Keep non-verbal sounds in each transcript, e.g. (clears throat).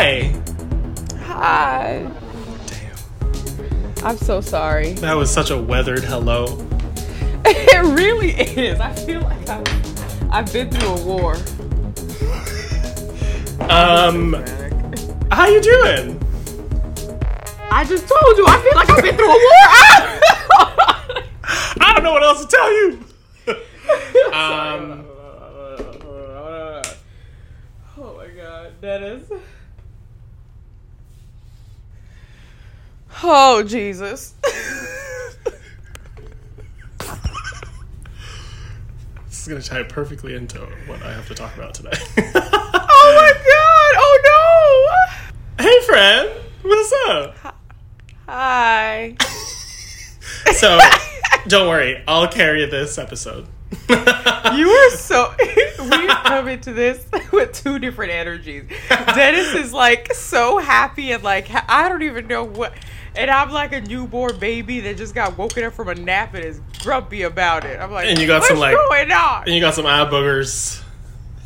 Hi. Hi. Damn. I'm so sorry. That was such a weathered hello. (laughs) It really is. I feel like I've, I've been through a war. (laughs) Um, how you doing? I just told you. I feel like I've been through a war. (laughs) I don't know what else to tell you. um, oh my god, Dennis. Oh Jesus. this is gonna tie perfectly into what I have to talk about today. oh my god. Oh no! hey, friend. What's up? Hi. (laughs) So, don't worry. I'll carry this episode. (laughs) You are so. we come into this (laughs) with two different energies. Dennis is like so happy and like I don't even know what, and I'm like a newborn baby that just got woken up from a nap and is grumpy about it. I'm like, And you got what's some, like- going on? and you got some eye boogers.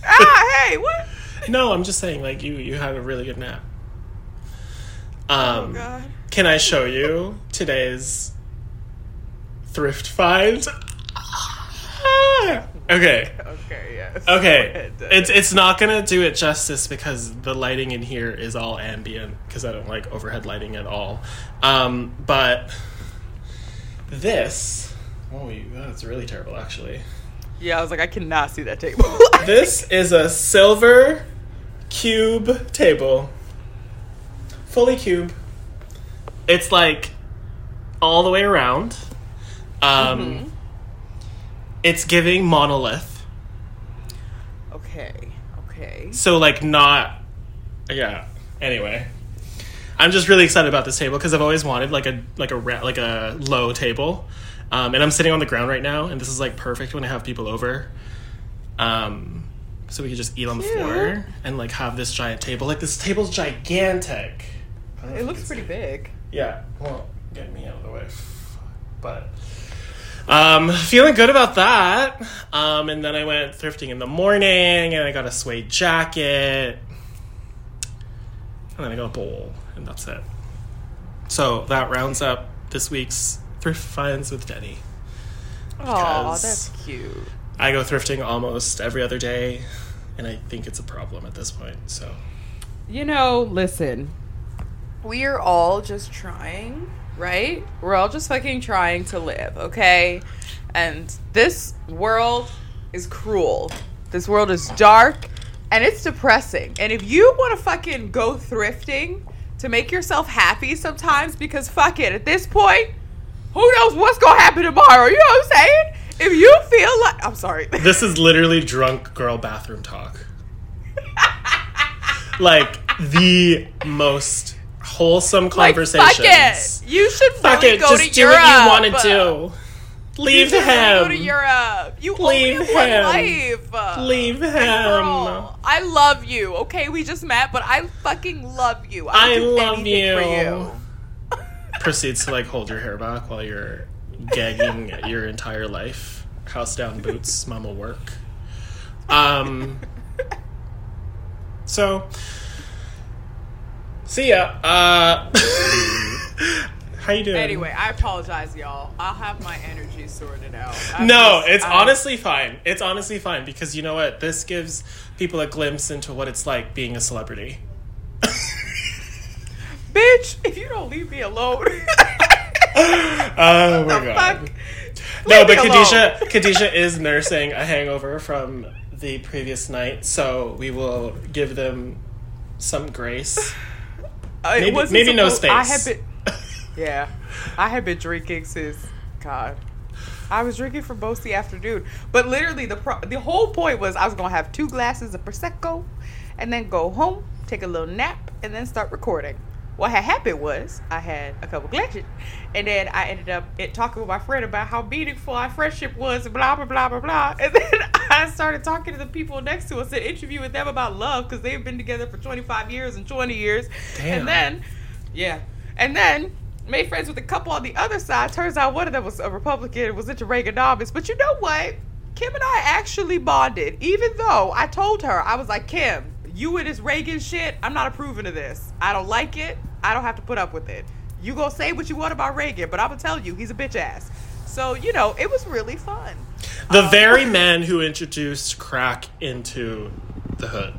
ah, hey, what? (laughs) No, I'm just saying, like you, you had a really good nap. Oh Um, God. can I show you today's thrift find? (laughs) okay. Okay, yes. Okay, (laughs) it's it's not gonna do it justice because the lighting in here is all ambient because I don't like overhead lighting at all. Um, but this, oh, you, that's really terrible actually. yeah, I was like, I cannot see that table. (laughs) This is a silver cube table, fully cube. It's like all the way around. Um, Mm-hmm. It's giving monolith. okay, okay. So like not yeah. Anyway, I'm just really excited about this table because I've always wanted like a like a ra- like a low table, um, and I'm sitting on the ground right now, and this is like perfect when I have people over. Um, so we could just eat on the Cute. floor and like have this giant table. Like this table's gigantic. I don't know if It looks pretty big. Yeah. Well, get me out of the way. But um feeling good about that. Um and then I went thrifting in the morning and I got a suede jacket. And then I got a bowl and that's it. So that rounds up this week's thrift finds with Denny. Oh, that's cute. I go thrifting almost every other day and I think it's a problem at this point. So You know, listen. We are all just trying, right? We're all just fucking trying to live, okay? And this world is cruel. This world is dark and it's depressing. And if you want to fucking go thrifting to make yourself happy sometimes, because fuck it, at this point, who knows what's gonna happen tomorrow? You know what I'm saying? If you feel like, I'm sorry. (laughs) This is literally drunk girl bathroom talk. like the most wholesome Like, conversations. fuck it. You should Fuck really it, go just to do Europe. what you want to do. Leave You should really him. Go to Europe. You Leave only have him. one life. Leave him. Girl, I love you. Okay, we just met, but I fucking love you. I, I do love anything For you. you. (laughs) Proceeds to like hold your hair back while you're gagging your entire life. House down boots, mama work. Um. So. See ya. Uh. (laughs) how you doing? Anyway, I apologize, y'all. I'll have my energy sorted out. I'm No, just- it's I- honestly fine. It's honestly fine because you know what? This gives people a glimpse into what it's like being a celebrity. (laughs) bitch. If you don't leave me alone, (laughs) Oh my god. fuck. No, Leave but me Khadija, alone. Khadija is nursing a hangover from the previous night, so we will give them some grace. Uh, Maybe- maybe no supposed- I space. had been, yeah, I had been drinking since God. I was drinking for most of the afternoon, but literally the pro- the whole point was I was gonna have two glasses of prosecco, and then go home, take a little nap, and then start recording. What had happened was I had a couple glitches, and then I ended up talking with my friend about how meaningful our friendship was, and blah blah blah blah blah. And then (laughs) I started talking to the people next to us and interviewing them about love because they've been together for 25 years and 20 years. Damn. And then, yeah, and then made friends with a couple on the other side. Turns out one of them was a Republican was into Reaganomics. But you know what? Kim and I actually bonded, even though I told her I was like, Kim, you with this Reagan shit, I'm not approving of this. I don't like it. I don't have to put up with it. You go say what you want about Reagan, but I'm gonna tell you, he's a bitch ass. So you know, it was really fun. The Um, very man who introduced crack into the hood.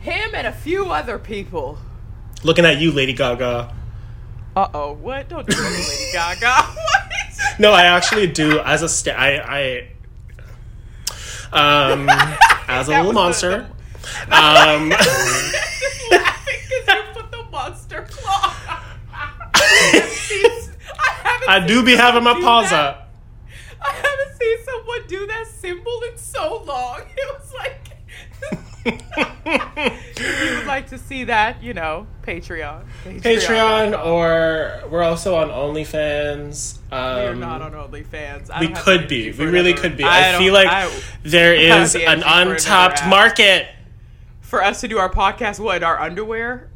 Him and a few other people. Looking at you, Lady Gaga. Uh oh, what? Don't do that, Lady Gaga. (laughs) What? No, I actually do. As a sta- I, I, um, (laughs) as a little was the- monster. Um, Just laughing because you put the monster claw. I, haven't I do be having my someone paws that. up. I haven't seen someone do that symbol in so long. (laughs) It was like. if you would like to see that, you know, Patreon. Patreon, or we're also on OnlyFans. Um, We are not on OnlyFans. I we could be. We really could be. I, don't- feel like I- there I have is the an energy for another untapped app. market. For us to do our podcast, what our underwear?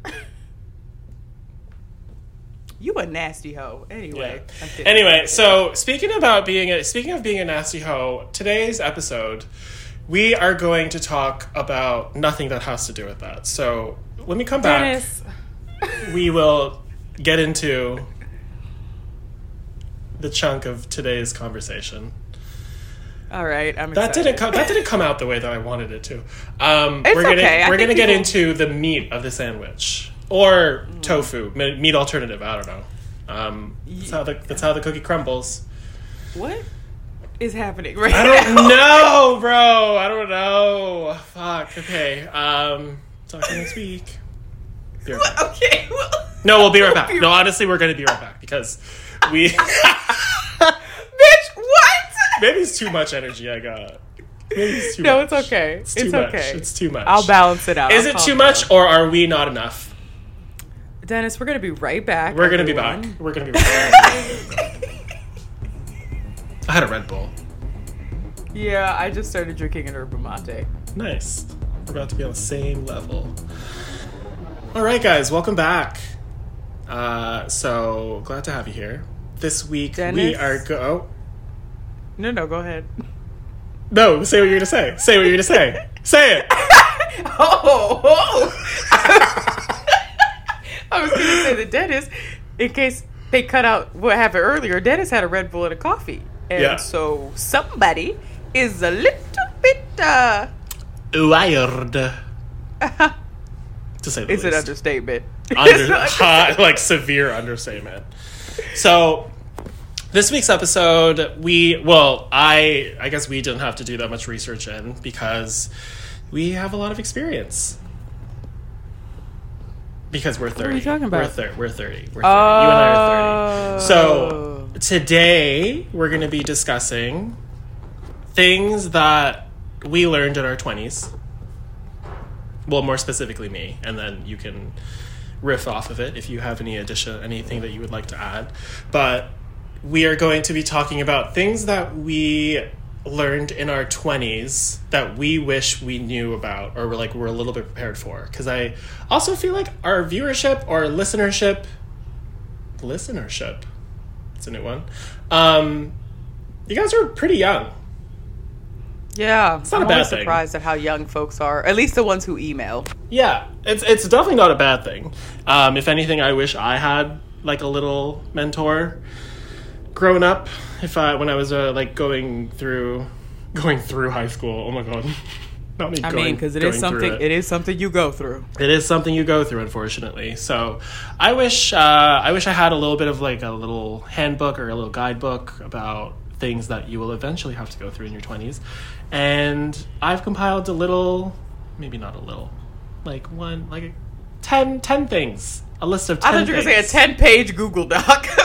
you a nasty hoe. Anyway. I'm. Anyway, so speaking about being a speaking of being a nasty hoe, today's episode we are going to talk about nothing that has to do with that. So let me come back, Dennis. we will get into the chunk of today's conversation. All right, I'm That excited. didn't come. That didn't come out the way that I wanted it to. Um, It's we're gonna okay. I we're gonna get into the meat of the sandwich or tofu meat alternative. I don't know. Um, that's how the that's how the cookie crumbles. What is happening right I don't know, (laughs) bro. I don't know. Fuck. Okay. Um, talk to you next week. Be right okay. Well, No, we'll be right back. No, honestly, we're gonna be right back because we? (laughs) maybe it's too much energy I got. Maybe it's too much. No, much. it's okay. It's It's, much. okay. It's too much. I'll balance it out. Is I'll it too much, down. or are we not enough? Dennis? We're gonna be right back. We're gonna be back. We're gonna be back. (laughs) I had a Red Bull. Yeah, I just started drinking an yerba mate. Nice. We're about to be on the same level. All right, guys, welcome back. Uh, so glad to have you here. This week we are go. Oh, No, no, go ahead. no, say what you're gonna say. Say what you're gonna say. Say it. (laughs) Oh, oh. (laughs) I was gonna say the Dennis, in case they cut out what happened earlier, Dennis had a Red Bull and a coffee, and Yeah. so somebody is a little bit. uh Wired. (laughs) To say the It's an understatement. Under, It's an hot, like severe understatement. So this week's episode, we well, I I guess we didn't have to do that much research in because we have a lot of experience. Because we're thirty. What are you talking about? We're, thir- we're thirty. We're thirty. you and I are thirty. Oh. So Oh. today we're going to be discussing things that we learned in our twenties. Well, more specifically me, and then you can riff off of it if you have any addition, anything that you would like to add. But we are going to be talking about things that we learned in our 20s that we wish we knew about or were like we're a little bit prepared for because i also feel like our viewership or listenership listenership it's a new one um you guys are pretty young yeah, it's not a I'm bad always thing. surprised at how young folks are. At least the ones who email. Yeah, it's it's definitely not a bad thing. Um, if anything, I wish I had like a little mentor growing up. If I when I was uh, like going through going through high school. Oh my god, (laughs) not me. I going, mean, because it is something. It. it is something you go through. it is something you go through, unfortunately. So, I wish uh, I wish I had a little bit of like a little handbook or a little guidebook about things that you will eventually have to go through in your twenties. And I've compiled a little, maybe not a little, like one, like 10, 10 things, a list of ten. I thought you were gonna say a ten-page Google Doc. (laughs)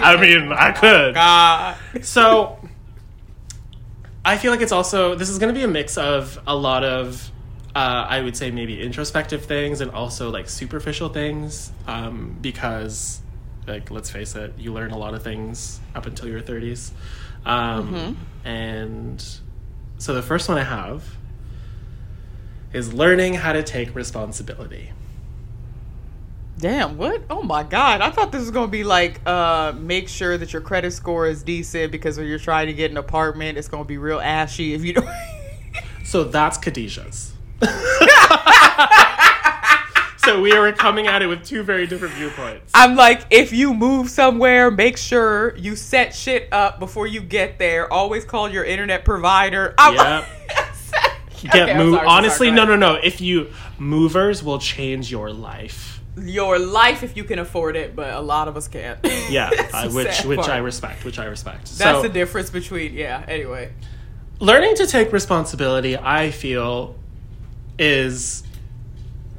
I mean, I could. God. So I feel like it's also this is going to be a mix of a lot of uh, I would say maybe introspective things and also like superficial things um, because like let's face it, you learn a lot of things up until your thirties, um, and so the first one I have is learning how to take responsibility. Damn, what? Oh my god. I thought this was gonna be like uh make sure that your credit score is decent because when you're trying to get an apartment, it's gonna be real ashy if you don't (laughs) So that's Khadija's. (laughs) so we were coming at it with two very different viewpoints. I'm like, if you move somewhere, make sure you set shit up before you get there. Always call your internet provider. I'm Yep. (laughs) Okay, Get I'm move. sorry, Honestly, sorry, no, no, no. If you movers will change your life. Your life if you can afford it, but a lot of us can't. Yeah, (laughs) uh, which which part. I respect. Which I respect. That's so, the difference between yeah. Anyway, learning to take responsibility, I feel, is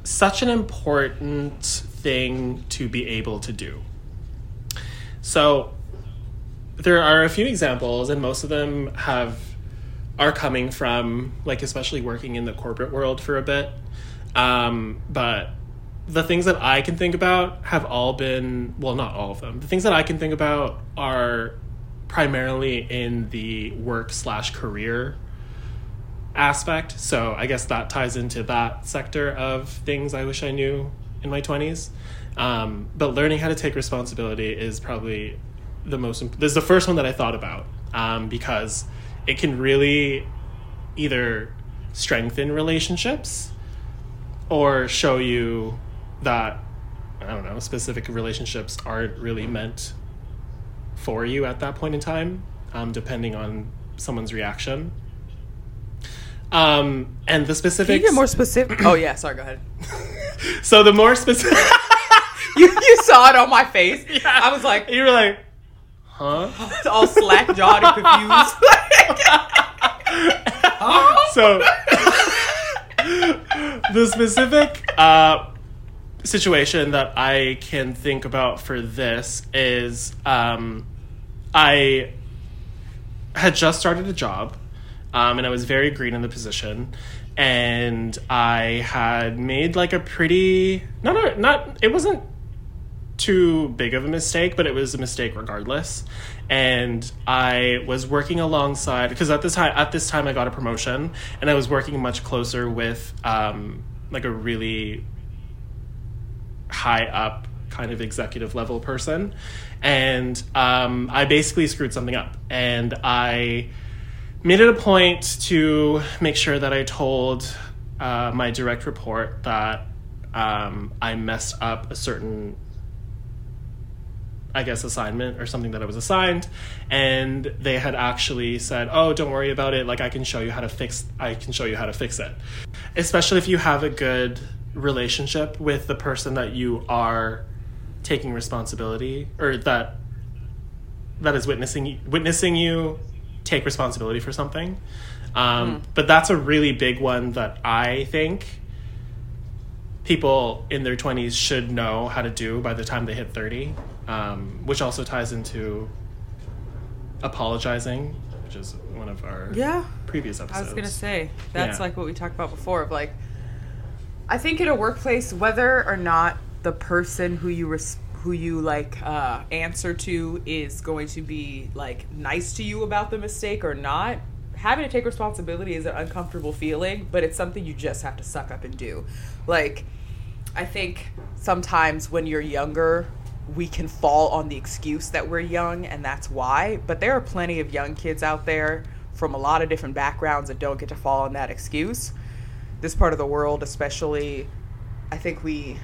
such an important thing to be able to do. So, there are a few examples, and most of them have are coming from like especially working in the corporate world for a bit. Um, but the things that I can think about have all been well, not all of them. The things that I can think about are primarily in the work slash career aspect. So I guess that ties into that sector of things I wish I knew in my twenties. Um, but learning how to take responsibility is probably the most. Imp- this is the first one that I thought about um, because it can really either strengthen relationships or show you that I don't know specific relationships aren't really meant for you at that point in time, um, depending on someone's reaction. Um, and the can you get more specific? (clears throat) oh yeah, sorry. Go ahead. so the more specific. (laughs) You you saw it on my face. I was like, you were like, huh? It's (laughs) all slack jawed and confused. (laughs) so the specific uh, situation that I can think about for this is um, I had just started a job um, and I was very green in the position and I had made like a pretty not a, not it wasn't too big of a mistake, but it was a mistake regardless. And I was working alongside because at this time at this time I got a promotion and I was working much closer with um, like a really high up kind of executive level person. And um, I basically screwed something up. And I made it a point to make sure that I told uh, my direct report that um, I messed up a certain I guess assignment or something that I was assigned and they had actually said, "Oh, don't worry about it. Like I can show you how to fix I can show you how to fix it." Especially if you have a good relationship with the person that you are taking responsibility or that that is witnessing witnessing you take responsibility for something. Um, But that's a really big one that I think people in their 20s should know how to do by the time they hit 30, um, which also ties into apologizing, which is one of our yeah. previous episodes. I was gonna say that's Yeah. like what we talked about before. Of like, I think in a workplace, whether or not the person who you res- who you like uh, answer to is going to be like nice to you about the mistake or not, having to take responsibility is an uncomfortable feeling, but it's something you just have to suck up and do. Like, I think sometimes when you're younger, we can fall on the excuse that we're young and that's why. But there are plenty of young kids out there from a lot of different backgrounds that don't get to fall on that excuse. This part of the world, especially, I think we.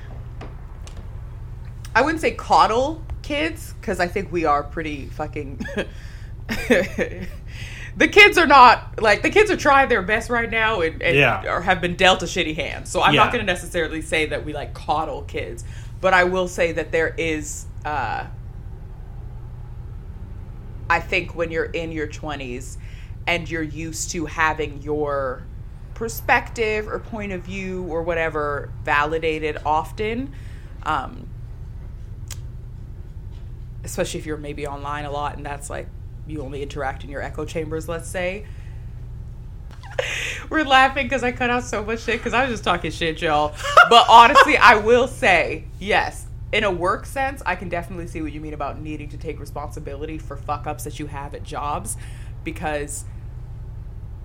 I wouldn't say coddle kids because I think we are pretty fucking. (laughs) the kids are not like the kids are trying their best right now and, and Yeah. or have been dealt a shitty hand. So I'm Yeah. not going to necessarily say that we like coddle kids, but I will say that there is. Uh, I think when you're in your 20s and you're used to having your perspective or point of view or whatever validated often, um, especially if you're maybe online a lot and that's like you only interact in your echo chambers, let's say. (laughs) We're laughing because I cut out so much shit because I was just talking shit, y'all. (laughs) But honestly, I will say, yes, in a work sense, I can definitely see what you mean about needing to take responsibility for fuck ups that you have at jobs because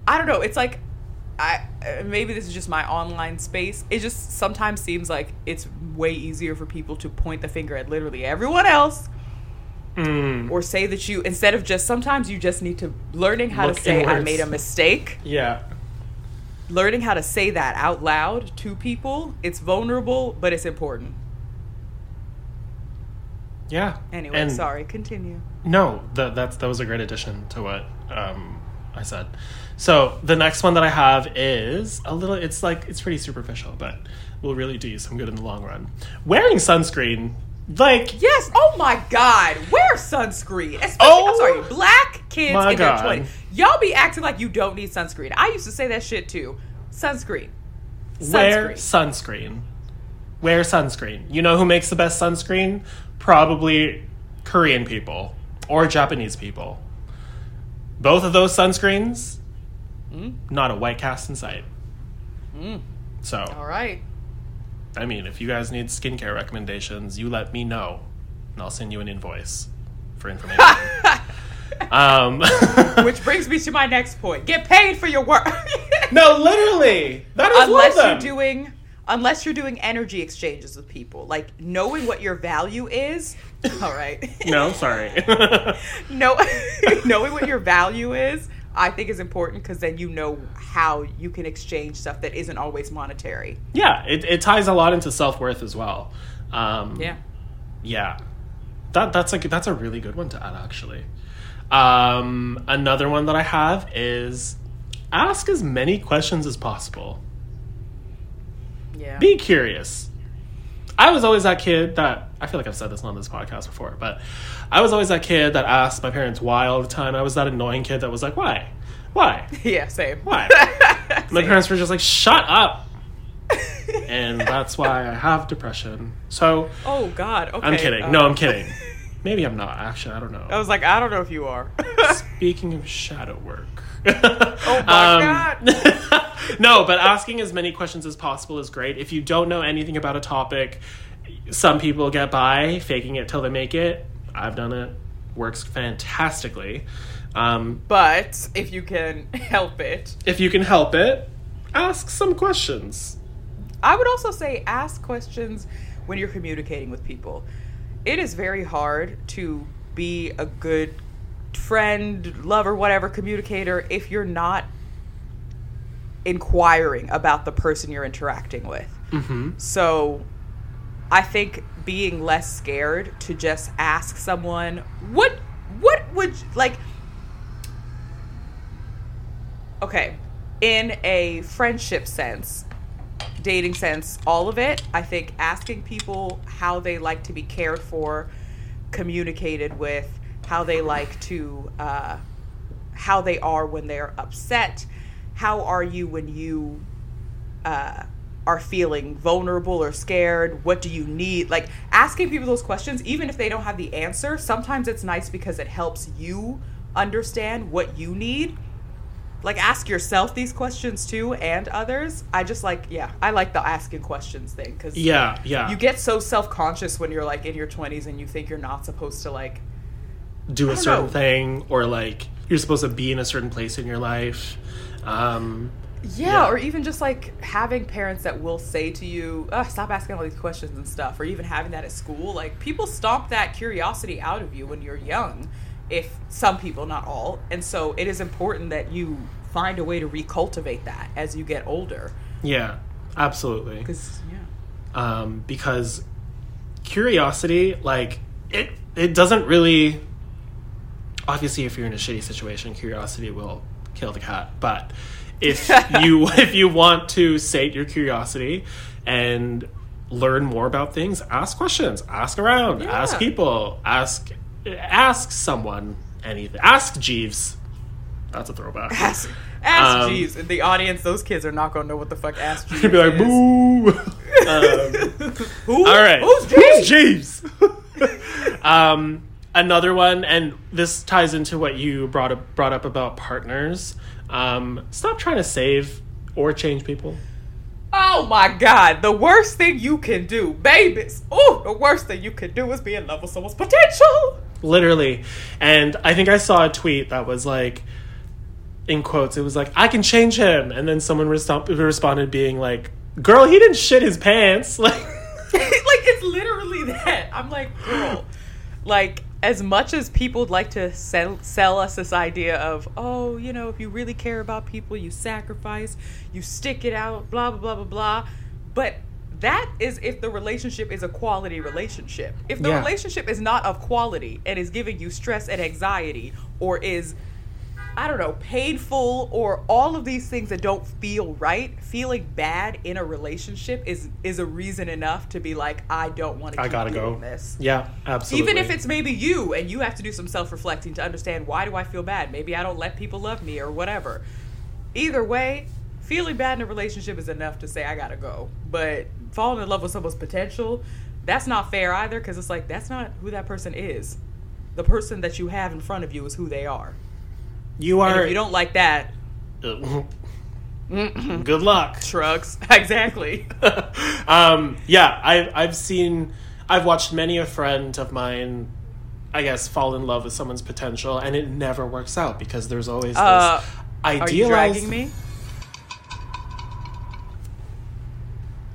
I don't know, it's like I maybe this is just my online space. It just sometimes seems like it's way easier for people to point the finger at literally everyone else Mm, or say that you instead of just sometimes you just need to learning how Look to say I made a mistake. yeah. learning how to say that out loud to people, it's vulnerable, but it's important. Yeah. Anyway, And- sorry, continue. No, that that's that was a great addition to what um, I said. So the next one that I have is a little. It's like it's pretty superficial, but will really do you some good in the long run. Wearing sunscreen, like Yes. Oh my God. Wear sunscreen. Especially, Oh I'm sorry, oh black kids in their God. 20s. Y'all be acting like you don't need sunscreen. I used to say that shit too. Sunscreen. wear Sunscreen. sunscreen. Wear sunscreen. You know who makes the best sunscreen? Probably Korean people or Japanese people. Both of those sunscreens, Mm. not a white cast in sight. So. All right. I mean, if you guys need skincare recommendations, you let me know, and I'll send you an invoice for information. (laughs) um, (laughs) Which brings me to my next point. Get paid for your work. no, literally, that is unless one you're doing unless you're doing energy exchanges with people. Like knowing what your value is. (laughs) All right. No, sorry. (laughs) (laughs) no knowing what your value is i think is important because then you know how you can exchange stuff that isn't always monetary yeah, it, it ties a lot into self worth as well. Um, yeah yeah, that that's like that's a really good one to add actually. Um, another one that I have is ask as many questions as possible. Yeah be curious. I was always that kid that I feel like I've said this on this podcast before, but I was always that kid that asked my parents why all the time. I was that annoying kid that was like, "Why, why, (laughs) yeah same why?" (laughs) my parents were just like, "Shut up," (laughs) and that's why I have depression. So oh god okay I'm kidding. uh, no, I'm kidding. Maybe I'm not. Actually, I don't know. i was like i don't know if you are Speaking of shadow work. Oh my God. (laughs) no, but asking as many questions as possible is great. If you don't know anything about a topic, some people get by faking it till they make it. I've done it. Works fantastically. Um, but if you can help it if you can help it, ask some questions. I would also say ask questions when you're communicating with people. It is very hard to be a good friend, lover, whatever, communicator if you're not inquiring about the person you're interacting with. Mm-hmm. So I think being less scared to just ask someone what what would like okay in a friendship sense dating sense all of it i think asking people how they like to be cared for communicated with how they like to uh, how they are when they're upset. How are you when you uh, are feeling vulnerable or scared? What do you need? Like asking people those questions even if they don't have the answer sometimes it's nice because it helps you understand what you need. Like ask yourself these questions too and others. I just like yeah i like the asking questions thing because Yeah, yeah. you get so self-conscious when you're like in your 20s and you think you're not supposed to like do a certain know. thing, or like you're supposed to be in a certain place in your life. Um, Yeah, Yeah. or even just like having parents that will say to you, Ugh, "Stop asking all these questions and stuff," or even having that at school. Like people stomp that curiosity out of you when you're young. If some people, not all, and so it is important that you find a way to recultivate that as you get older. yeah, absolutely. Because yeah, um, because curiosity, like it, it doesn't really. Obviously, if you're in a shitty situation, curiosity will kill the cat. But if (laughs) you if you want to sate your curiosity and learn more about things, ask questions, ask around, Yeah. ask people, ask ask someone anything. Ask Jeeves. That's a throwback. (laughs) ask, ask Um, Jeeves. In the audience, those kids are not gonna know what the fuck ask (laughs) Jeeves. He'd be like, is. boo. um, Who? All right. Who's Jeeves? Who's Jeeves? um, another one, and this ties into what you brought up, brought up about partners. Um, stop trying to save or change people. Oh my god, the worst thing you can do, babies. Oh, the worst thing you can do is be in love with someone's potential. Literally. And I think I saw a tweet that was like, in quotes, it was like, I can change him. And then someone resp- responded being like, girl, he didn't shit his pants. Like, (laughs) (laughs) like it's literally that. I'm like, girl, like as much as people would like to sell, sell us this idea of, oh, you know, if you really care about people, you sacrifice, you stick it out, blah, blah, blah, blah, blah. But that is if the relationship is a quality relationship. If the Yeah. relationship is not of quality and is giving you stress and anxiety or is I don't know, painful or all of these things that don't feel right, feeling bad in a relationship is is a reason enough to be like, I don't want to I gotta go. this. Yeah, absolutely. Even if it's maybe you and you have to do some self reflecting to understand why do I feel bad? Maybe I don't let people love me or whatever. Either way, feeling bad in a relationship is enough to say I gotta go. But falling in love with someone's potential, that's not fair either because it's like that's not who that person is. The person that you have in front of you is who they are. You And are. if you don't like that, Good luck. shrugs. (laughs) exactly. (laughs) um, yeah, I've I've seen, I've watched many a friend of mine, I guess, fall in love with someone's potential, and it never works out because there's always this Uh, Are you dragging me?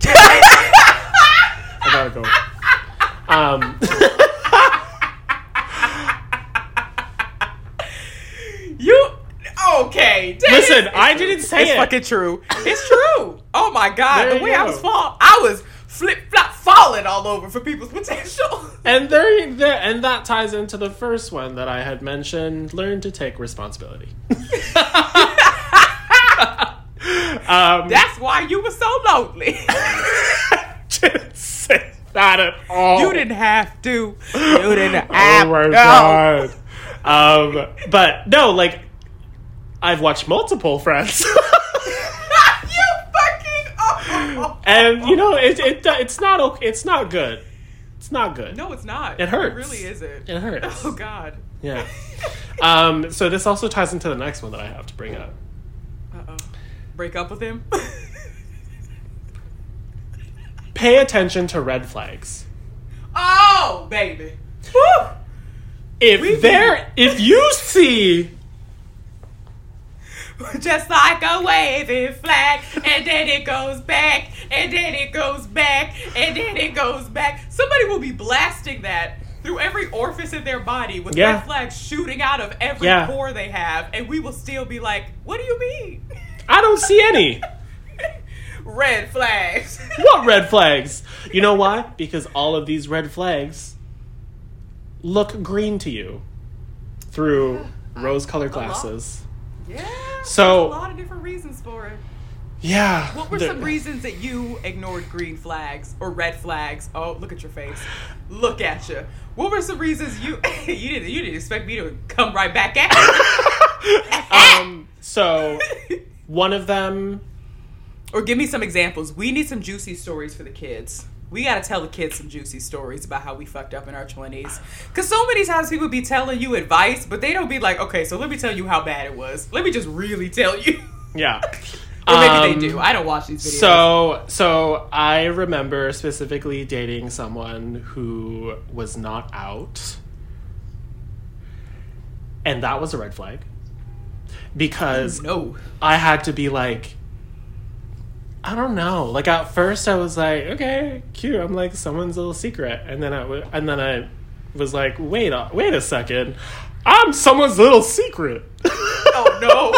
(laughs) I gotta go. Um, okay? Damn. listen, I didn't say It's it. fucking true. It's true. (laughs) Oh my god, There the you way I was fall, I was flip flop falling all over for people's potential. (laughs) and there, there, and that ties into the first one that I had mentioned: learn to take responsibility. (laughs) um, That's why you were so lonely. didn't say that at all. you didn't have to. You didn't have to. Oh have my to. god. Um, but no, like I've watched multiple friends, (laughs) you fucking. Oh. (laughs) and you know it, it it's not okay. It's not good. It's not good. No, it's not. It hurts. It really isn't. It hurts. (laughs) Oh god. Yeah. Um, so this also ties into the next one that I have to bring up. Uh oh. Break up with him. Pay attention to red flags. oh baby. Woo. If We- there, if you see, (laughs) Just like a waving flag, and then it goes back, and then it goes back, and then it goes back. Somebody will be blasting that through every orifice in their body with Yeah. red flags shooting out of every Yeah. pore they have, and we will still be like, "What do you mean?" (laughs) I don't see any. (laughs) red flags. What red flags? You know why? Because all of these red flags look green to you through (sighs) rose-colored glasses. Yeah. So- there's a lot of different reasons for it. Yeah. What were the- some reasons that you ignored green flags or red flags? Oh, look at your face. Look at you. What were some reasons you (laughs) you didn't you didn't expect me to come right back at you? (laughs) um. So one of them. or give me some examples. We need some juicy stories for the kids. We gotta tell the kids some juicy stories about how we fucked up in our twenties. Cause so many times people be telling you advice, but they don't be like, okay, so let me tell you how bad it was. Let me just really tell you. Yeah. (laughs) or maybe Um, they do. I don't watch these videos. So, so I remember specifically dating someone who was not out, and that was a red flag because no. I had to be like, I don't know. Like at first, I was like, okay, cute. I'm like someone's little secret, and then I w- and then I was like, wait, a, wait a second, I'm someone's little secret, Oh no.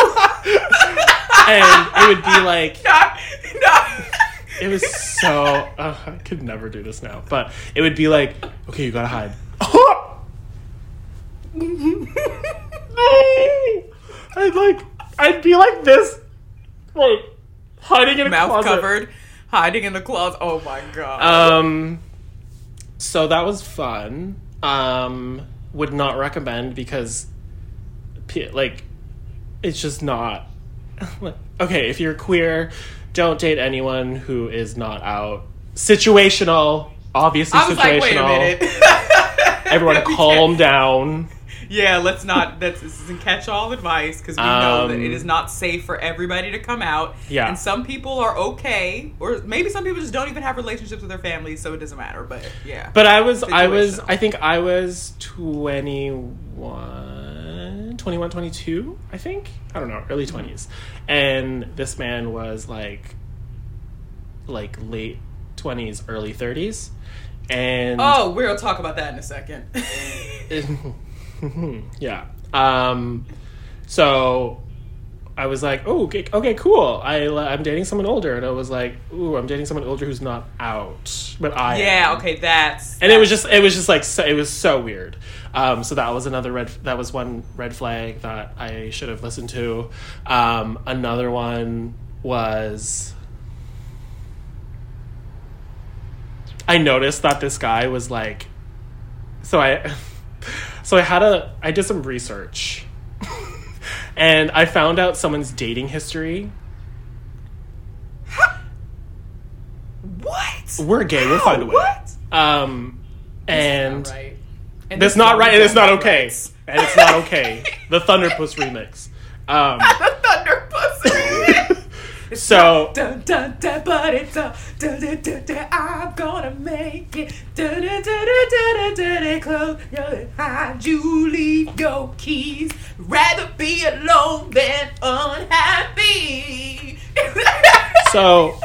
(laughs) and it would be like. (laughs) no. no. It was so. Uh, I could never do this now, but it would be like, okay, you gotta hide. (laughs) I'd like, I'd be like this, like hiding in a mouth closet. covered, hiding in the closet. Oh my god. Um, so that was fun. Um, would not recommend because, like, it's just not. like, (laughs) okay, if you're queer, don't date anyone who is not out. Situational, obviously I was like, wait a situational. minute. (laughs) Everyone, calm down. Yeah, let's not. That's this isn't catch-all advice because we know that Um, it is not safe for everybody to come out. Yeah. and some people are okay, or maybe some people just don't even have relationships with their families, so it doesn't matter. But yeah, But I was, I was, I think I was 21, 21, 22, I think. I don't know, early 20s. And this man was like, like late 20s, early 30s. and Oh, we'll talk about that in a second. (laughs) (laughs) yeah. Um, so I was like, oh, okay, okay, cool. I I'm dating someone older, and I was like, ooh, I'm dating someone older who's not out, but I am. yeah, okay, that's and it was just it was just like so, it was so weird um, so that was another red that was one red flag that i should have listened to um, another one was i noticed that this guy was like so i (laughs) so i had a i did some research and i found out someone's dating history what? we're gay we'll How? find a way What? um and Not right. And That's not right, and it's don't okay. rights. And it's not okay. The Thunderpuss remix. Um, (laughs) the Thunder Pussy. (laughs) so dun dun dun, but it's a dun dun dun dun. I'm gonna make it. Eyes, you leave your keys. Rather be alone than unhappy. so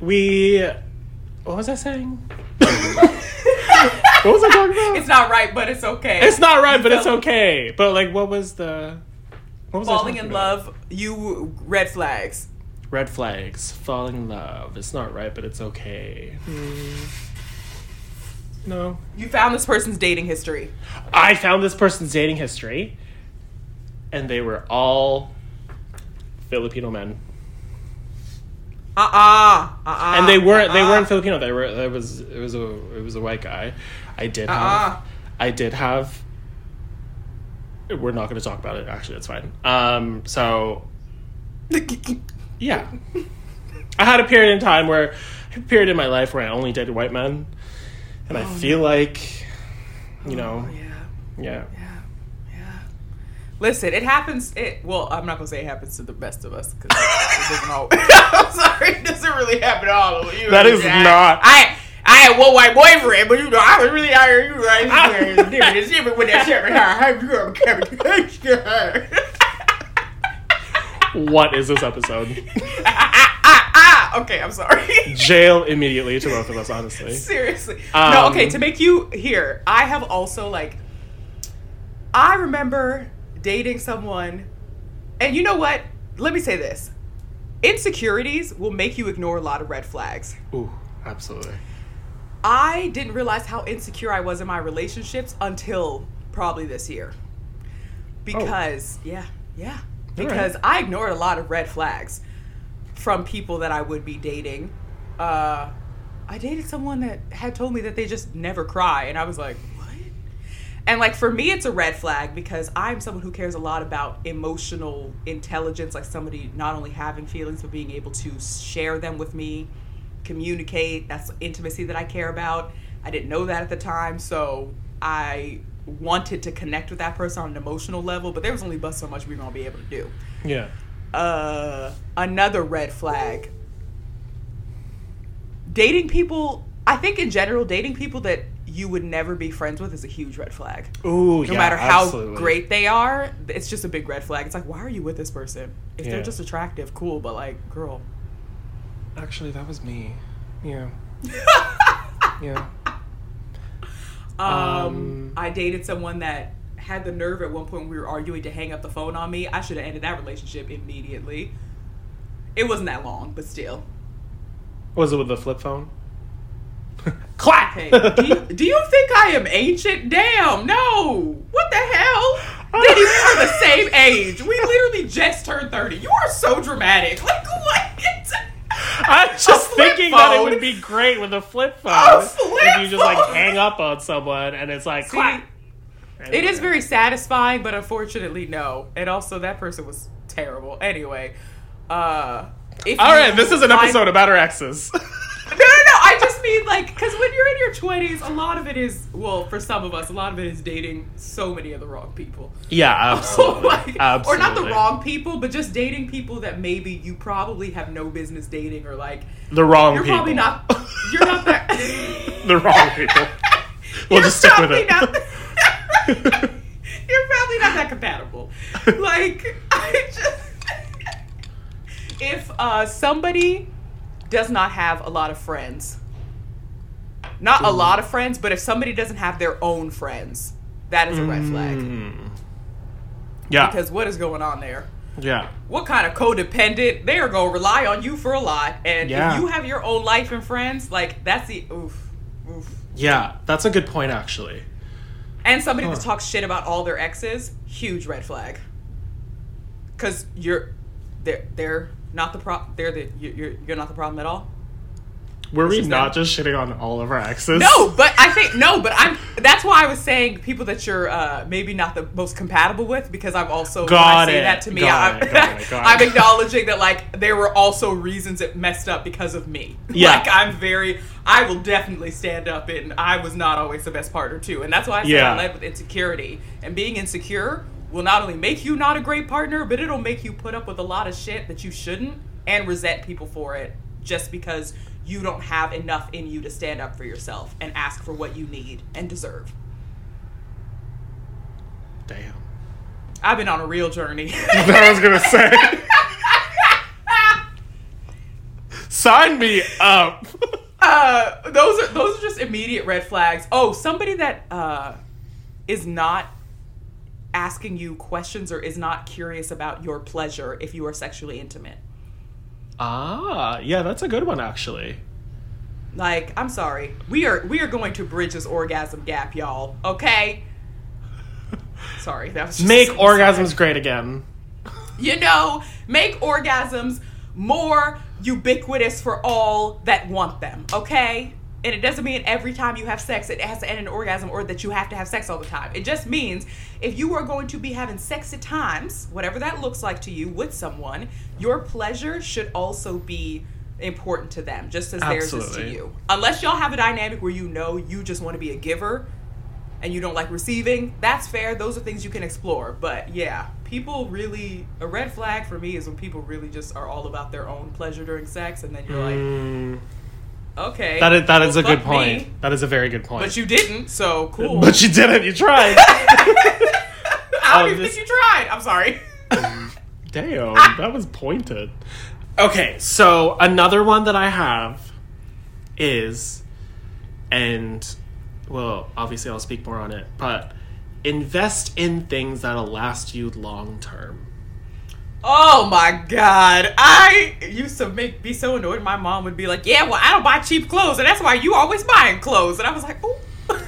we what was I saying? (laughs) what was I talking about? it's not right, but it's okay. It's not right, but it's okay. But like what was the what was Falling in about? love, you red flags. Red flags. Falling in love. It's not right, but it's okay. Hmm. No. You found this person's dating history. I found this person's dating history, and they were all Filipino men. Uh uh-uh, uh. and they weren't they uh-uh. weren't Filipino. They were it was it was a it was a white guy. I did have Uh-uh. I did have. We're not going to talk about it. Actually, it's fine. Um, so (laughs) yeah, I had a period in time where a period in my life where I only dated white men, and I oh, feel like, you know, Oh, yeah. yeah. Yeah, yeah. Listen, it happens. It well, I'm not gonna say it happens to the best of us because it doesn't all. (laughs) I'm sorry, it doesn't really happen to all of you. That is I- not- I I had one white boyfriend, but you know I was really out here. You right? It's different. It's different with that shit. What is this episode? (laughs) ah. Okay, I'm sorry. (laughs) Jail immediately to both of us, honestly. Seriously. Um, no, okay, to make you here, I have also like I remember dating someone and you know what? Let me say this. Insecurities will make you ignore a lot of red flags. Ooh, absolutely. I didn't realize how insecure I was in my relationships until probably this year. Because, yeah, yeah. Because right. I ignored a lot of red flags from people that I would be dating. Uh, I dated someone that had told me that they just never cry. And I was like, what? And like for me, it's a red flag because I'm someone who cares a lot about emotional intelligence, like somebody not only having feelings, but being able to share them with me, communicate. That's intimacy that I care about. I didn't know that at the time, so I wanted to connect with that person on an emotional level, but there was only but so much we were gonna be able to do. Yeah. Uh, another red flag. Dating people, I think in general, dating people that you would never be friends with is a huge red flag. Ooh, No yeah, matter how absolutely. great they are, it's just a big red flag. It's like, why are you with this person? If Yeah. they're just attractive, cool, but like, girl. Actually, that was me. Yeah. (laughs) yeah. Um, Um, I dated someone that had the nerve at one point when we were arguing to hang up the phone on me. I should have ended that relationship immediately. It wasn't that long, but still. Was it with the flip phone? (laughs) Clap. Hey, do you, do you think I am ancient? Damn, no. What the hell? Diddy, we are the same age. We literally just turned 30. You are so dramatic. (laughs) Like, what? I'm just flip thinking that it would be great with a flip phone. A flip if you just like phone? hang up on someone and it's like See, clap. It is very satisfying, but unfortunately, no. And also, that person was terrible. Anyway, uh, if All this is an find- episode about our exes. (laughs) (laughs) No, no, no. I just mean like because when you're in your twenties, a lot of it is well, for some of us, a lot of it is dating so many of the wrong people. yeah, (laughs) absolutely. my- absolutely. Or not the wrong people, but just dating people that maybe you probably have no business dating, or like The wrong you're people. probably not. You're not that. the wrong people. We'll You're just stick with it. not- (laughs) you're probably not that compatible. Like, I just. If uh, somebody does not have a lot of friends, Not a lot of friends, but if somebody doesn't have their own friends, that is a red flag. Mm. Yeah. Because what is going on there? yeah. What kind of codependent? They are going to rely on you for a lot. And Yeah. if you have your own life and friends, like, that's the oof. Oof. Yeah. That's a good point, actually. And somebody Huh. that talks shit about all their exes, huge red flag. Cause you're, they're they're not the pro. They're the you- you're you're not the problem at all. Were we not just shitting on all of our exes? No, but I think no, but I'm. That's why I was saying people that you're uh, maybe not the most compatible with because I'm also when I Got say it, that to me, got I'm, it, got it, (laughs) got I'm acknowledging that like there were also reasons it messed up because of me. (laughs) Yeah. like I'm very. I will definitely stand up and I was not always the best partner too, and that's why I say Yeah. I led with insecurity and being insecure will not only make you not a great partner, but it'll make you put up with a lot of shit that you shouldn't and resent people for it just because you don't have enough in you to stand up for yourself and ask for what you need and deserve. Damn. I've been on a real journey. (laughs) I was gonna say. Sign me up. (laughs) uh, those are those are just immediate red flags. Oh, somebody that uh, is not asking you questions or is not curious about your pleasure if you are sexually intimate. Ah, yeah, that's a good one actually. Like, I'm sorry. We are we are going to bridge this orgasm gap, y'all. Okay? (laughs) Sorry, that was just Make orgasms sad. great again. You know, make orgasms more ubiquitous for all that want them, okay? And it doesn't mean every time you have sex it has to end in an orgasm or that you have to have sex all the time. It just means if you are going to be having sex at times, whatever that looks like to you with someone, your pleasure should also be important to them, just as theirs is to you. Unless y'all have a dynamic where you know you just want to be a giver and you don't like receiving, that's fair. Those are things you can explore. But yeah, people really a red flag for me is when people really just are all about their own pleasure during sex, and then you're Mm, like, okay, that is that is well, a good point. me. That is a very good point. But you didn't, so cool. But you didn't. You tried. I don't Oh, even this- think you tried. I'm sorry. (laughs) Damn, ah! that was pointed. Okay, so another one that I have is, and well, obviously I'll speak more on it, but invest in things that'll last you long term. Oh my god. I used to make be so annoyed my mom would be like, Yeah, well I don't buy cheap clothes and that's why you always buying clothes. And I was like, Oh (laughs)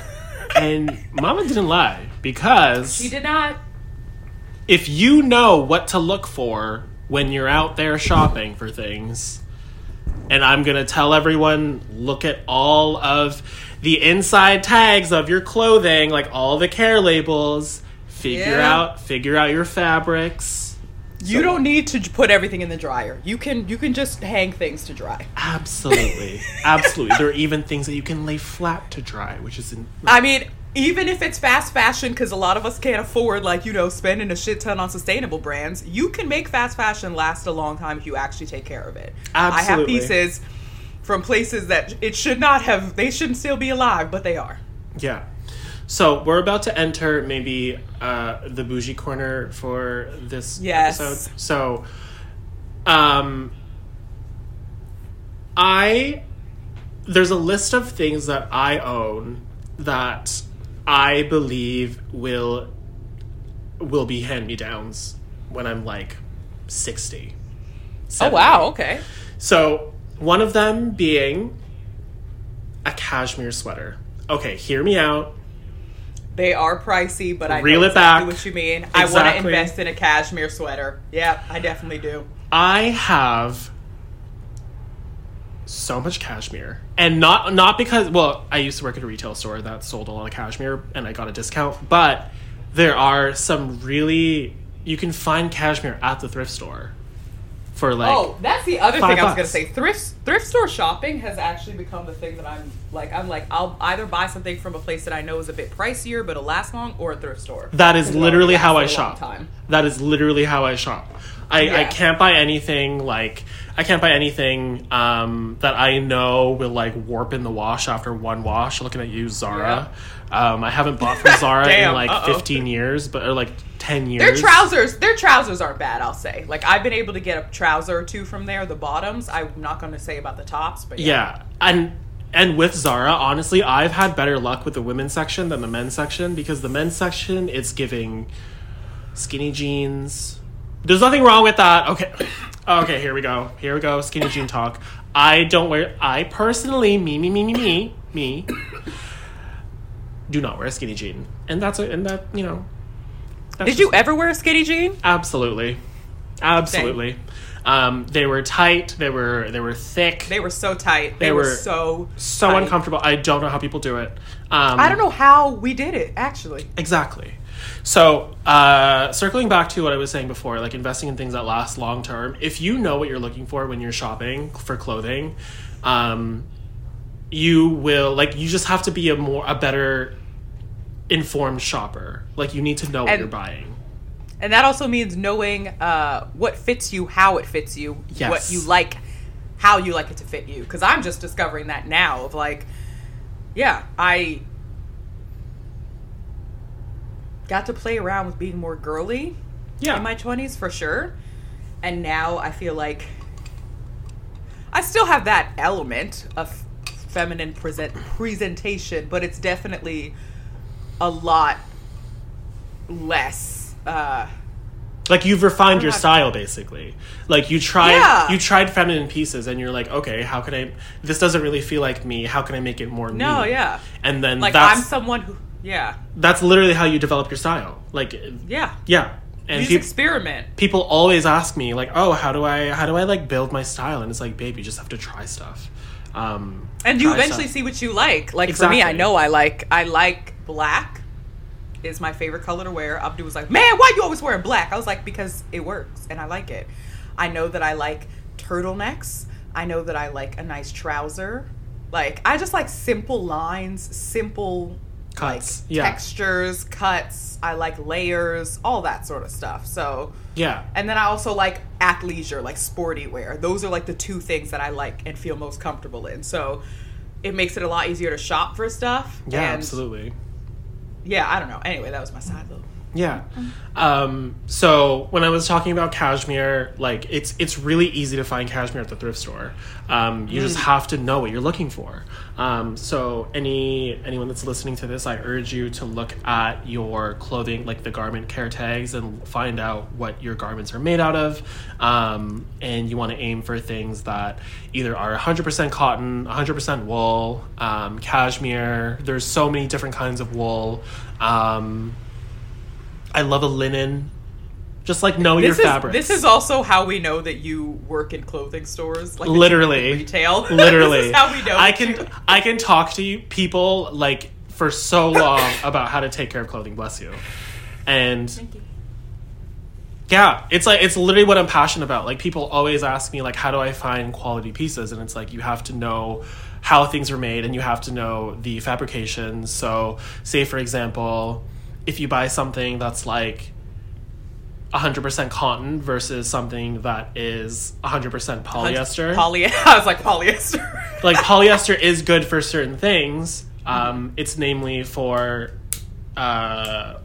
And Mama didn't lie because She did not if you know what to look for when you're out there shopping for things, and I'm gonna tell everyone look at all of the inside tags of your clothing, like all the care labels, figure Yeah. out figure out your fabrics. You don't need to put everything in the dryer. You can you can just hang things to dry. Absolutely. (laughs) Absolutely. There are even things that you can lay flat to dry, which is in, I mean, even if it's fast fashion, because a lot of us can't afford, like, you know, spending a shit ton on sustainable brands, you can make fast fashion last a long time if you actually take care of it. Absolutely. I have pieces from places that it should not have, they shouldn't still be alive, but they are. Yeah. So we're about to enter maybe uh, the bougie corner for this Yes. episode. So, um, I there's a list of things that I own that I believe will will be hand me downs when I'm like sixty. 70. okay. So, one of them being a cashmere sweater. Okay, hear me out. They are pricey, but I Reel know it exactly what you mean. I want to invest in a cashmere sweater. Yeah, I definitely do. I have so much cashmere, and not not because well, I used to work at a retail store that sold a lot of cashmere, and I got a discount. But there are some really you can find cashmere at the thrift store for like oh, that's the other thing I was gonna say. Thrift thrift store shopping has actually become the thing that I'm like. I'm like, I'll either buy something from a place that I know is a bit pricier but it'll last long, or a thrift store. That is literally how I shop. That is literally how I shop. I, I can't buy anything like I can't buy anything um, that I know will like warp in the wash after one wash. Looking at you, Zara. Um, I haven't bought from Zara (laughs) in like uh-oh. 15 years, but or like ten years. Their trousers, their trousers aren't bad. I'll say. Like I've been able to get a trouser or two from there. The bottoms, I'm not gonna say about the tops, but yeah. Yeah, and and with Zara, honestly, I've had better luck with the women's section than the men's section because the men's section it's giving skinny jeans. There's nothing wrong with that. Okay. (coughs) Okay, here we go. Here we go. Skinny jean talk. I don't wear I personally me me me me me me do not wear a skinny jean. And that's a, and that, you know. that's Did you ever wear a skinny jean? Absolutely. Absolutely. Um, they were tight, they were they were thick. They were so tight. They, They were, were so so tight. uncomfortable. I don't know how people do it. Um, I don't know how we did it. Actually, Exactly. So, uh, circling back to what I was saying before, like investing in things that last long term, if you know what you're looking for when you're shopping for clothing, um, you will, like, you just have to be a more, a better informed shopper. Like, you need to know what And- you're buying. and that also means knowing uh, what fits you, how it fits you, Yes. what you like, how you like it to fit you. Because I'm just discovering that now. Of like, yeah, I got to play around with being more girly Yeah. in my 20s for sure. And now I feel like I still have that element of feminine present presentation, but it's definitely a lot less uh like you've refined your style basically like you tried Yeah. you tried feminine pieces and you're like okay how can i this doesn't really feel like me how can i make it more me? No, me yeah. and then like that's I'm someone who yeah. that's literally how you develop your style like Yeah. yeah and Just peop- experiment. people always ask me like oh how do i how do i like build my style and it's like babe you just have to try stuff um And you eventually stuff. see what you like. Like for me, I know I like I like black is my favorite color to wear. Abdu was like, "Man, why you always wearing black?" I was like, "Because it works and I like it." I know that I like turtlenecks. I know that I like a nice trouser. Like I just like simple lines, simple Cuts, like yeah. textures, cuts. I like layers, all that sort of stuff. So yeah and then I also like athleisure, like sporty wear. Those are like the two things that I like and feel most comfortable in. So it makes it a lot easier to shop for stuff. yeah and absolutely Yeah, I don't know. Anyway, that was my side little. Yeah. Um, so when I was talking about cashmere, like it's it's really easy to find cashmere at the thrift store. Um, you just have to know what you're looking for. Um, so any anyone that's listening to this, I urge you to look at your clothing, like the garment care tags, and find out what your garments are made out of. Um, and you want to aim for things that either are 100% cotton, 100% wool, um, cashmere. There's so many different kinds of wool. Um, I love a linen. Just like know This your is fabrics. this is also how we know that you work in clothing stores, like literally retail. Literally, (laughs) this is how we know. I can you- I can talk to you people like for so long (laughs) about how to take care of clothing. Bless you, and yeah, it's like it's literally what I'm passionate about. Like people always ask me like, how do I find quality pieces? And it's like you have to know how things are made, and you have to know the fabrications. So, say for example, if you buy something that's like 100% cotton versus something that is 100% polyester (laughs) Poly. (laughs) I was like polyester. (laughs) like polyester is good for certain things. Um, it's namely for uh,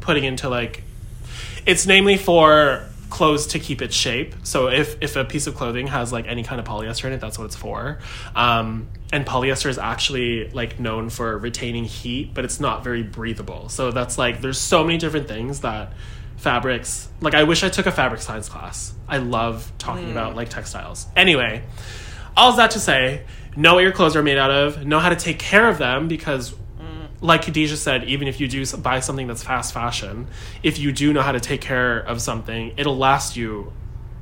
putting into like it's namely for clothes to keep its shape. So if if a piece of clothing has like any kind of polyester in it, that's what it's for. Um, and polyester is actually like known for retaining heat, but it's not very breathable. So that's like there's so many different things that fabrics like I wish I took a fabric science class. I love talking mm. about like textiles. Anyway, all that to say, know what your clothes are made out of, know how to take care of them because mm. like Khadija said, even if you do buy something that's fast fashion, if you do know how to take care of something, it'll last you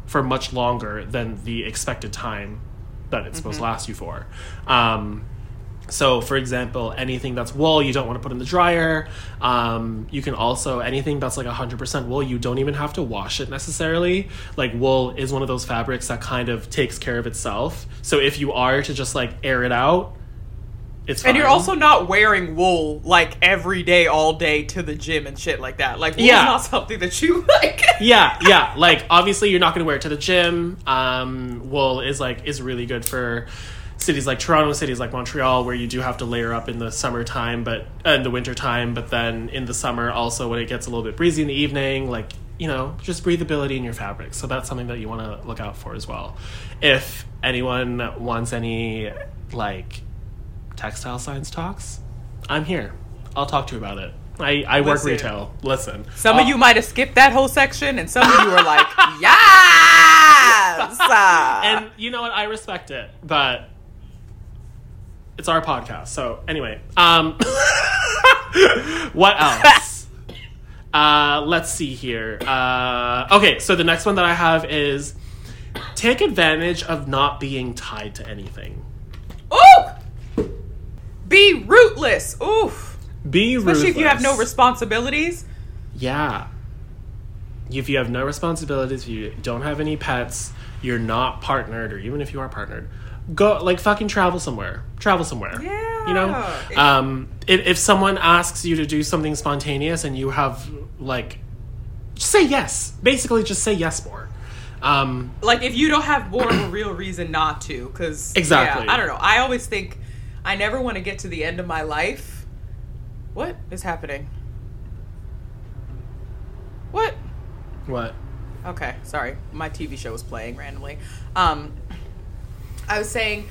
for much longer than the expected time that it's supposed to last you for. Um, so, for example, anything that's wool you don't want to put in the dryer. Um, you can also anything that's like 100% wool you don't even have to wash it necessarily. Like wool is one of those fabrics that kind of takes care of itself. So if you are to just like air it out, it's fine. And you're also not wearing wool like every day, all day to the gym and shit like that. Like, wool Yeah. is not something that you (laughs) like. yeah, yeah. Like obviously you're not going to wear it to the gym. Um, wool is like is really good for cities like Toronto, cities like Montreal, where you do have to layer up in the summertime, but uh, in the winter time. But then in the summer, also when it gets a little bit breezy in the evening, like you know, just breathability in your fabric. So that's something that you want to look out for as well. If anyone wants any like textile science talks, I'm here. I'll talk to you about it. I, I work Listen. retail. Listen. Some I'll- of you might have skipped that whole section, and some of you were like, (laughs) "Yes!" and you know what? I respect it, but it's our podcast. So anyway, um, (laughs) what else? (laughs) uh, let's see here. Uh, okay, so the next one that I have is take advantage of not being tied to anything. ooh, be rootless. Oof. Be Especially if you have no responsibilities. Yeah. If you have no responsibilities, if you don't have any pets, you're not partnered, or even if you are partnered, go like fucking travel somewhere. Travel somewhere. Yeah. You know? Um, if, if someone asks you to do something spontaneous and you have, like, just say yes. Basically, just say yes more. Um, Like if you don't have more of a real reason not to, because Exactly. I don't know. I always think I never want to get to the end of my life. What is happening? What? what? Okay, sorry. My TV show was playing randomly. Um, I was saying.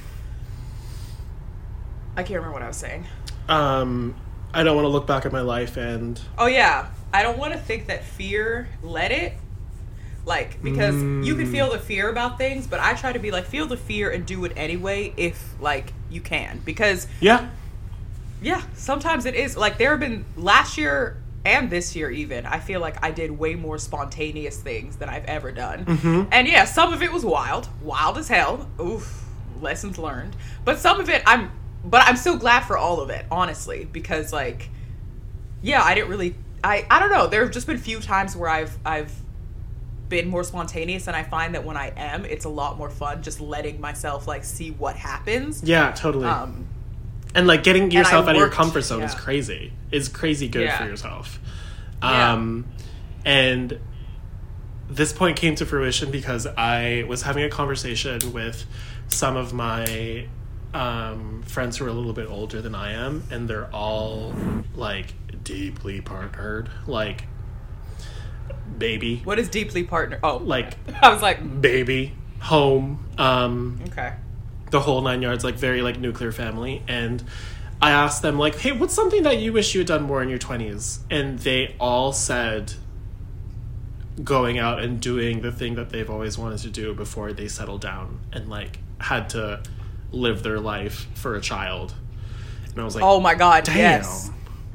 I can't remember what I was saying. Um, I don't want to look back at my life and. Oh yeah, I don't want to think that fear led it. Like because you can feel mm. the fear about things, but I try to be like feel the fear and do it anyway if like you can because Yeah. yeah, sometimes it is like there have been last year and this year even. I feel like I did way more spontaneous things than I've ever done. Mm-hmm. And yeah, some of it was wild, wild as hell. Oof, lessons learned. But some of it I'm but I'm so glad for all of it, honestly, because like yeah, I didn't really I I don't know, there have just been few times where I've I've been more spontaneous and I find that when I am, it's a lot more fun just letting myself like see what happens. Yeah, totally. Um and like getting yourself out of your comfort zone is crazy is crazy good Yeah. for yourself Yeah. um and this point came to fruition because i was having a conversation with some of my um friends who are a little bit older than i am and they're all like deeply partnered like baby What is deeply partner? Oh, like (laughs) I was like, baby home um okay. the whole nine yards, like very like nuclear family. And I asked them like, "Hey, what's something that you wish you had done more in your 20s?" And they all said going out and doing the thing that they've always wanted to do before they settled down and like had to live their life for a child. And I was like, Oh my god, Damn. yes.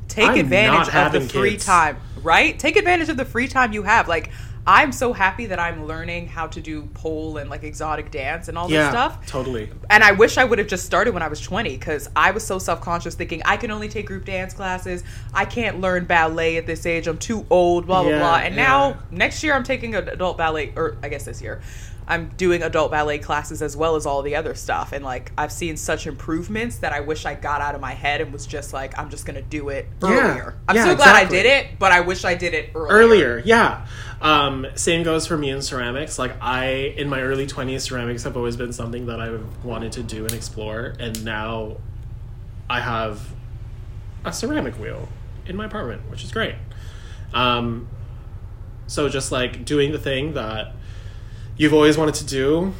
Take I'm advantage of the free kids. time, right? Take advantage of the free time you have. Like I'm so happy that I'm learning how to do pole and like exotic dance and all this stuff. totally. And I wish I would have just started when I was 20 because I was so self conscious thinking I can only take group dance classes. I can't learn ballet at this age. I'm too old, blah, blah, blah. And yeah. now, next year, I'm taking an adult ballet, or I guess this year, I'm doing adult ballet classes as well as all the other stuff. And like, I've seen such improvements that I wish I got out of my head and was just like, I'm just going to do it Yeah, earlier. I'm yeah, so glad exactly. I did it, but I wish I did it earlier. earlier yeah um, same goes for me in ceramics like i in my early 20s ceramics have always been something that i've wanted to do and explore and now i have a ceramic wheel in my apartment which is great um, so just like doing the thing that you've always wanted to do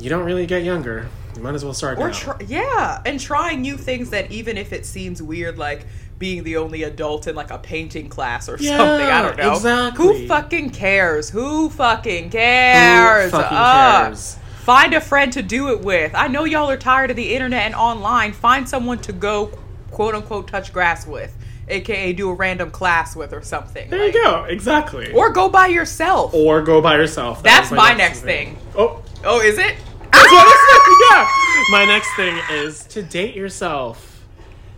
you don't really get younger you might as well start Or now. try, yeah, and trying new things that even if it seems weird, like being the only adult in like a painting class or Yeah, something. I don't know. exactly. Who fucking cares? Who fucking cares? Who fucking Ugh. cares? Find a friend to do it with. I know y'all are tired of the internet and online. Find someone to go quote unquote touch grass with, aka do a random class with or something. there you go exactly Or go by yourself. or go by yourself That That's was my next thing. oh oh, is it? That's what I ah! said. Yeah. My next thing is to date yourself.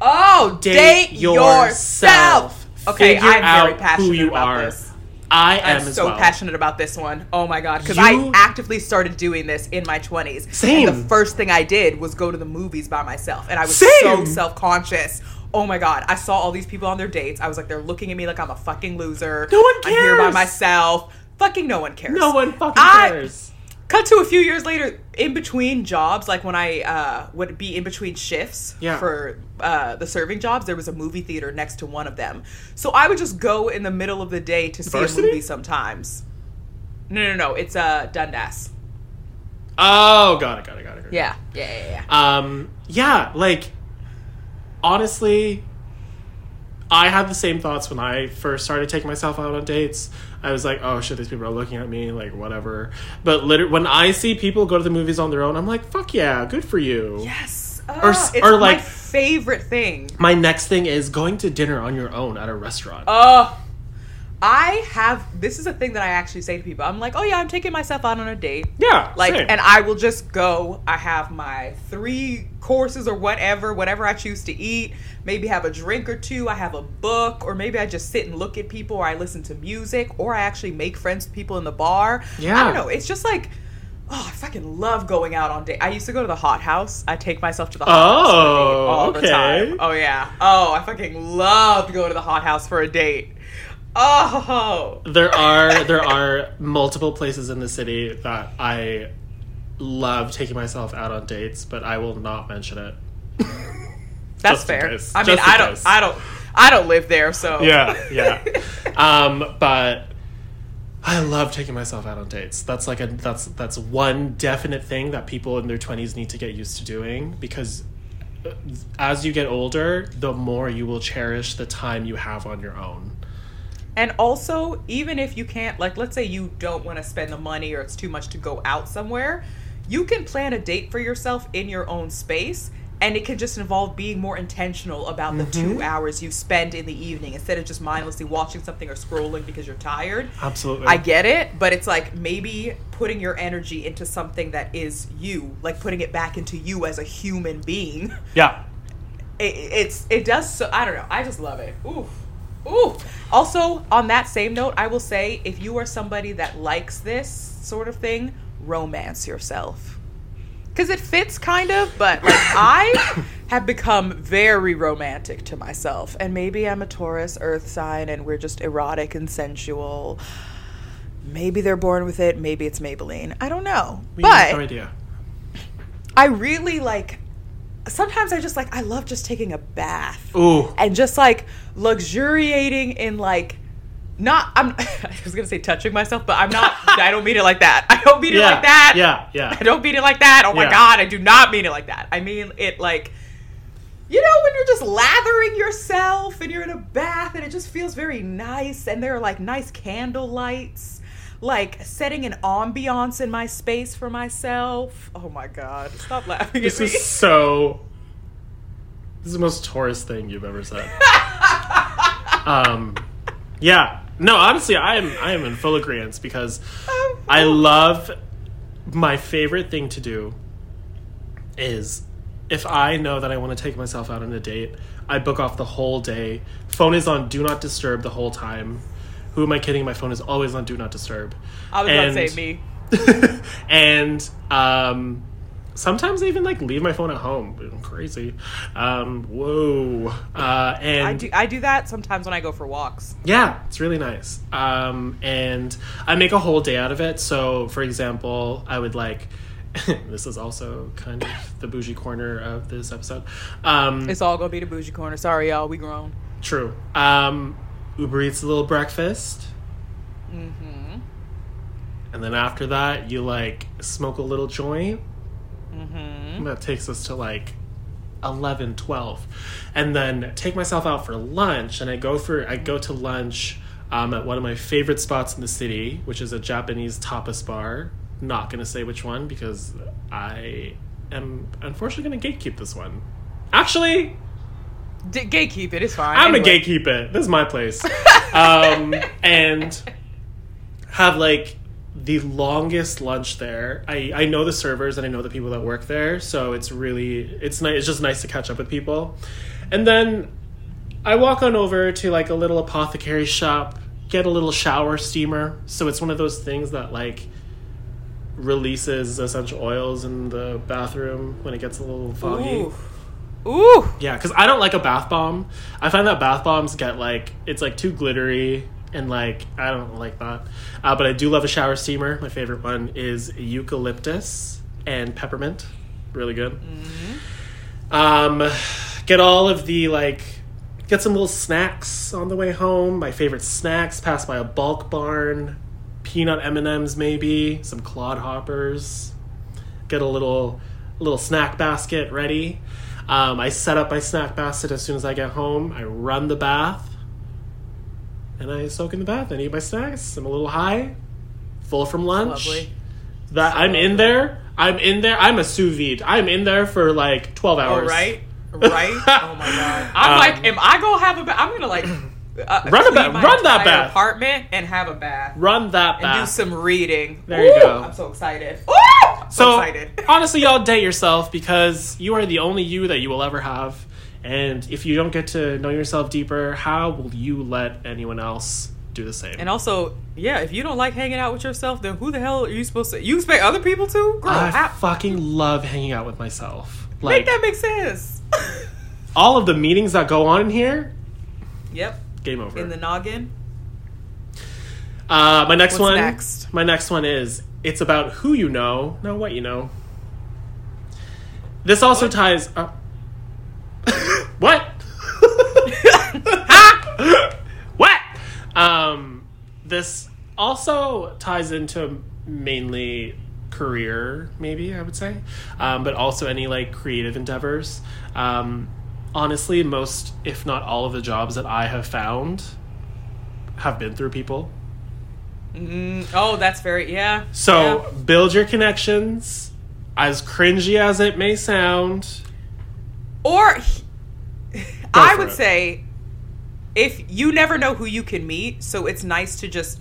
Oh, date, yourself. Okay, Figure I'm very passionate about are. this. I am I'm so well. passionate about this one. Oh my god, because I actively started doing this in my 20s. Same. And the first thing I did was go to the movies by myself, and I was Same. so self conscious. Oh my god, I saw all these people on their dates. I was like, they're looking at me like I'm a fucking loser. No one cares. I'm here by myself. Fucking no one cares. No one fucking I- cares. Cut to a few years later, in between jobs, like when I uh, would be in between shifts Yeah. for uh, the serving jobs, there was a movie theater next to one of them. So I would just go in the middle of the day to see Varsity? a movie sometimes. No, no, no. It's uh, Dundas. Oh, got it, got it, got it. Got it. Yeah, yeah, yeah, yeah. Um. Yeah. Like, honestly, I had the same thoughts when I first started taking myself out on dates. I was like, oh shit, these people are looking at me, like whatever. But literally, when I see people go to the movies on their own, I'm like, fuck yeah, good for you. Yes. Or Ah, it's or, my like- favorite thing. My next thing is going to dinner on your own at a restaurant. Oh, I have. This is a thing that I actually say to people. I'm like, oh yeah, I'm taking myself out on a date. yeah, Like, same. and I will just go. I have my three courses or whatever, whatever I choose to eat. Maybe have a drink or two. I have a book, or maybe I just sit and look at people, or I listen to music, or I actually make friends with people in the bar. Yeah. I don't know. It's just like. Oh, I fucking love going out on date. I used to go to the hot house. I take myself to the hot house for a date Oh, all the time. Oh yeah. Oh, I fucking love going to the hot house for a date. Oh, there are there are multiple places in the city that I love taking myself out on dates, but I will not mention it. that's fair. case. I mean, I don't, case. I don't, I don't live there, so yeah, yeah. (laughs) Um, but I love taking myself out on dates. That's like a that's that's one definite thing that people in their twenties need to get used to doing because uh, as you get older, the more you will cherish the time you have on your own. And also, even if you can't, like, let's say you don't want to spend the money or it's too much to go out somewhere, you can plan a date for yourself in your own space. And it can just involve being more intentional about the Mm-hmm. two hours you spend in the evening instead of just mindlessly watching something or scrolling because you're tired. Absolutely. I get it, but it's like maybe putting your energy into something that is you, like putting it back into you as a human being. yeah. It, it's it does so. I don't know. I just love it. Ooh, ooh. Also, on that same note, I will say if you are somebody that likes this sort of thing, romance yourself. Because it fits kind of, but like (coughs) I have become very romantic to myself. And maybe I'm a Taurus earth sign and we're just erotic and sensual. Maybe they're born with it. Maybe it's Maybelline. I don't know. We have no idea. I really like. Sometimes I just like. I love just taking a bath Ooh. and just like luxuriating in like. Not. I'm. (laughs) I was gonna say touching myself, but I'm not. I don't mean it like that. I don't mean it like that. Yeah. Yeah. I don't mean it like that. Oh my god, I do not mean it like that. I mean it like you know when you're just lathering yourself and you're in a bath and it just feels very nice and there are like nice candle lights like setting an ambiance in my space for myself. Oh my god. Stop laughing This at me. is so. This is the most Taurus thing you've ever said. (laughs) um, yeah. No, honestly, I am I am in full agreement because I love my favorite thing to do is if I know that I want to take myself out on a date, I book off the whole day. Phone is on do not disturb the whole time. Who am I kidding? My phone is always on do not disturb. I was about to say me. (laughs) and um, sometimes I even like leave my phone at home. I'm crazy. Um, whoa. Uh, and I do I do that sometimes when I go for walks. yeah, it's really nice. Um, and I make a whole day out of it. So, for example, I would like. (laughs) this is also kind of the bougie corner of this episode. Um, It's all gonna be the bougie corner. Sorry y'all, we grown. true. Um, Uber Eats a little breakfast. Mm-hmm. And then after that, you like smoke a little joint. Mm-hmm. That takes us to like 11, 12. And then take myself out for lunch. And I go for I go to lunch um, at one of my favorite spots in the city, which is a Japanese tapas bar. Not gonna say which one because I am unfortunately gonna gatekeep this one. Actually, D- gatekeep it, it's fine. I'm Anyway. a gatekeep it. This is my place. (laughs) um, and have like the longest lunch there. I, I know the servers and I know the people that work there, so it's really it's nice. It's just nice to catch up with people. And then I walk on over to like a little apothecary shop, get a little shower steamer. So it's one of those things that like releases essential oils in the bathroom when it gets a little foggy. Ooh. Ooh. Yeah, because I don't like a bath bomb. I find that bath bombs get like it's like too glittery and like I don't like that. Uh, but I do love a shower steamer. My favorite one is eucalyptus and peppermint. Really good. Um, get all of the like get some little snacks on the way home. My favorite snacks. Pass by a bulk barn. Peanut M and M's maybe. Some clodhoppers. Get a little little snack basket ready. Um, I set up my snack basket as soon as I get home. I run the bath, and I soak in the bath and eat my snacks. I'm a little high, full from lunch. Lovely. That I'm in there. I'm in there. I'm a sous vide. I'm in there for like twelve hours. right? (laughs) Right? oh my god. (laughs) I'm Um, like, am I gonna have a bath? I'm gonna like uh, Run a bath- run that bath. apartment and have a bath Run that and bath. do some reading. There you go. I'm so excited. Ooh, I'm so, so excited. (laughs) honestly, y'all date yourself because you are the only you that you will ever have. And if you don't get to know yourself deeper, how will you let anyone else do the same? And also, yeah, if you don't like hanging out with yourself, then who the hell are you supposed to? You expect other people to? Girl, I I- fucking love hanging out with myself. make Like that make sense. (laughs) all of the meetings that go on in here, yep, game over. in the noggin. uh, my next What's one. next? My next one is it's about who you know, not what you know. This also What? ties. Uh, (laughs) what? (laughs) what? Um, this also ties into mainly career, maybe I would say, um, but also any like creative endeavors. Um, honestly, most, if not all, of the jobs that I have found have been through people. Mm, oh, that's very yeah. So yeah. build your connections. As cringy as it may sound, or (laughs) I would it. say if you never know who you can meet, so it's nice to just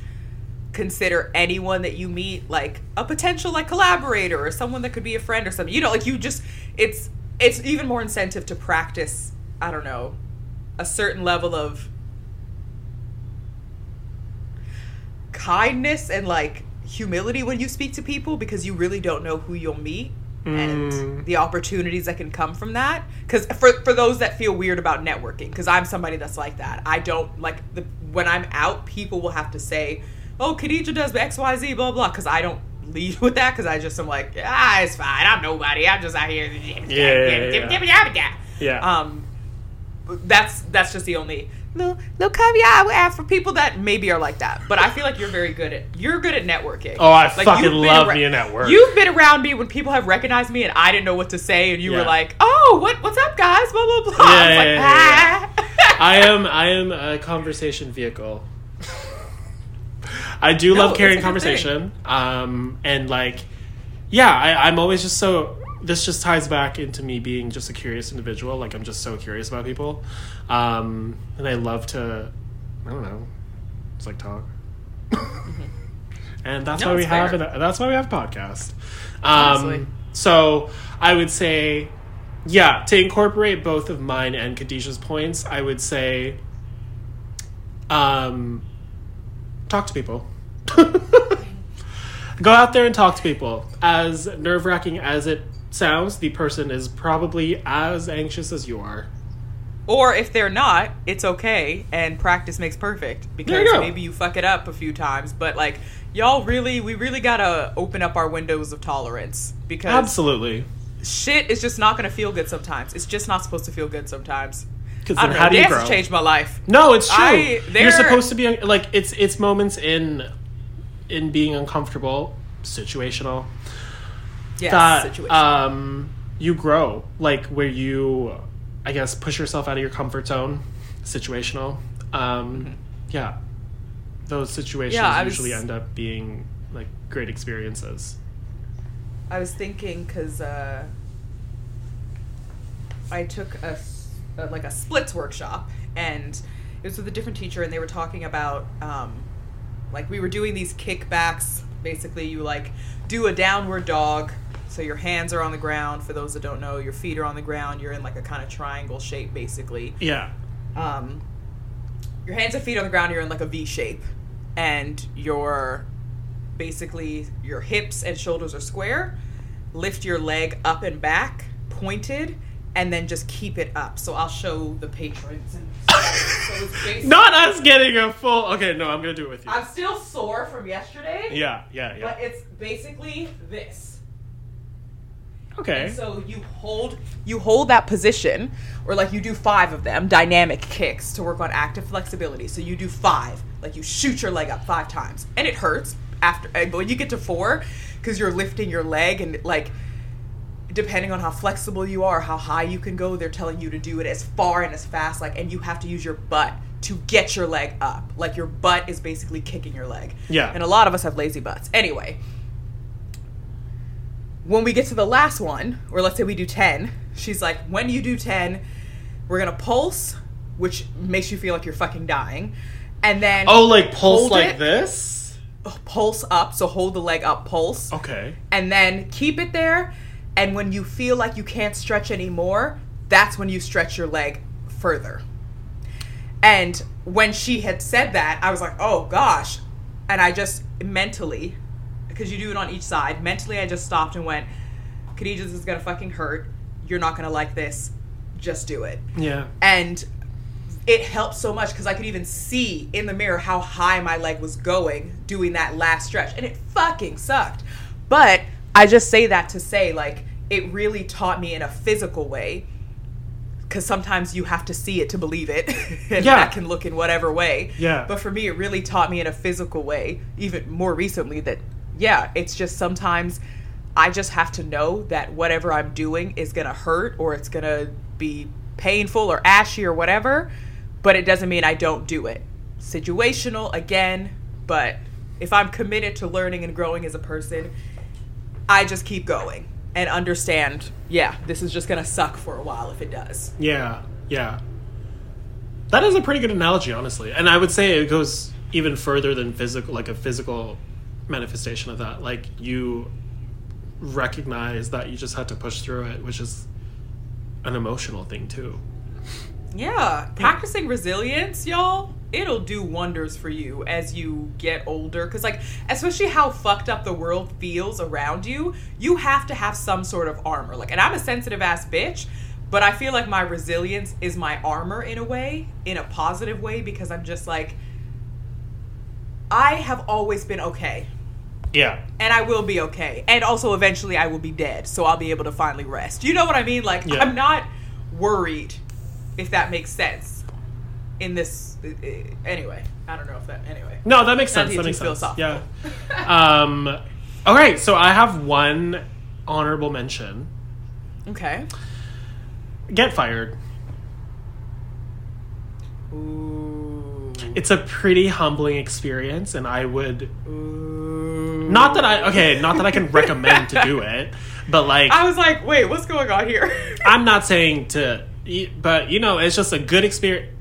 consider anyone that you meet like a potential like collaborator or someone that could be a friend or something. You know, like you just it's it's even more incentive to practice, I don't know, a certain level of kindness and like humility when you speak to people because you really don't know who you'll meet and Mm. the opportunities that can come from that because for, for those that feel weird about networking because i'm somebody that's like that i don't like the when i'm out people will have to say oh khadija does xyz blah blah because i don't lead with that because i just am like ah it's fine i'm nobody i'm just out here (laughs) Yeah, yeah. Yeah. yeah. Um that's that's just the only little, little caveat I would add for people that maybe are like that. But I feel like you're very good at you're good at networking. Oh, I Like, fucking love arou- being at work. You've been around me when people have recognized me and I didn't know what to say, and you Yeah. were like, "Oh, what what's up, guys?" Blah blah blah. Yeah, I was like, yeah, yeah, "Ah." I am (laughs) I am a conversation vehicle. I do No, love carrying conversation, um, and like, yeah, I, I'm always just so. This just ties back into me being just a curious individual. Like I'm just so curious about people, um, and I love to. I don't know. It's like talk. (laughs) and that's No, why we it's have fair. an, that's why we have a podcast. Um, so I would say, yeah, to incorporate both of mine and Khadija's points, I would say, um, talk to people. (laughs) Go out there and talk to people. As nerve wracking as it sounds, the person is probably as anxious as you are. Or if they're not, it's okay, and practice makes perfect. Because you maybe you fuck it up a few times, but like y'all really, we really gotta open up our windows of tolerance because Absolutely. shit is just not gonna feel good sometimes. It's just not supposed to feel good sometimes. 'Cause I then don't how know. do you grow? changed my life. No, it's true. I- You're supposed to be like it's it's moments in in being uncomfortable, situational. Yes, that situation. um you grow like where you I guess push yourself out of your comfort zone, situational. Um yeah. Those situations Mm-hmm. Yeah, usually was- end up being like great experiences. I was thinking because uh, I took a, uh, like a splits workshop, and it was with a different teacher, and they were talking about um, like we were doing these kickbacks. Basically, you like do a downward dog, so your hands are on the ground. For those that don't know, your feet are on the ground. You're in like a kind of triangle shape, basically Yeah. um, your hands and feet on the ground you're in like a v shape and your basically your hips and shoulders are square lift your leg up and back pointed and then just keep it up so i'll show the patrons and so it's (laughs) Not us getting a full Okay, no, I'm gonna do it with you. i'm still sore from yesterday yeah, yeah, yeah. but it's basically this Okay. And so you hold you hold that position, or like you do five of them, dynamic kicks to work on active flexibility. So you do five, like you shoot your leg up five times, and it hurts after. uh, But when you get to four, because you're lifting your leg and like depending on how flexible you are, how high you can go, they're telling you to do it as far and as fast, like, and you have to use your butt to get your leg up. Like your butt is basically kicking your leg. Yeah. And a lot of us have lazy butts. Anyway, when we get to the last one, or let's say we do 10, she's like, when you do 10, we're gonna pulse, which makes you feel like you're fucking dying. And then Oh, like pulse like it, this? pulse up, so hold the leg up, pulse Okay. and then keep it there. And when you feel like you can't stretch anymore, that's when you stretch your leg further. And when she had said that, I was like, oh gosh. And I just mentally, because you do it on each side, mentally I just stopped and went, Khadija, this is gonna fucking hurt. You're not gonna like this. Just do it Yeah. and it helped so much because I could even see in the mirror how high my leg was going doing that last stretch, and it fucking sucked. But I just say that to say, like, it really taught me in a physical way because sometimes you have to see it to believe it, (laughs) and Yeah. that can look in whatever way. Yeah. But for me, it really taught me in a physical way, even more recently, that yeah, it's just sometimes I just have to know that whatever I'm doing is gonna hurt or it's gonna be painful or ashy or whatever, but it doesn't mean I don't do it. Situational again, but if I'm committed to learning and growing as a person, I just keep going and understand, yeah, this is just gonna suck for a while if it does. Yeah. Yeah. That is a pretty good analogy, honestly. And I would say it goes even further than physical, like a physical manifestation of that. Like you recognize that you just had to push through it, which is an emotional thing too. Yeah, practicing resilience, y'all, it'll do wonders for you as you get older. Because, like, especially how fucked up the world feels around you, you have to have some sort of armor. Like, and I'm a sensitive ass bitch, but I feel like my resilience is my armor in a way, in a positive way, because I'm just like, I have always been okay. Yeah. And I will be okay. And also, eventually, I will be dead. So I'll be able to finally rest. You know what I mean? Like, Yeah. I'm not worried, if that makes sense. In this. Anyway, I don't know if that. Anyway. No, that makes sense. That makes sense. Yeah. um, all right, so I have one honorable mention. Okay. Get fired. Ooh. It's a pretty humbling experience, and I would Ooh. not that I okay, not that I can recommend to do it, but like I was like, wait, what's going on here? I'm not saying to, but you know, it's just a good experience.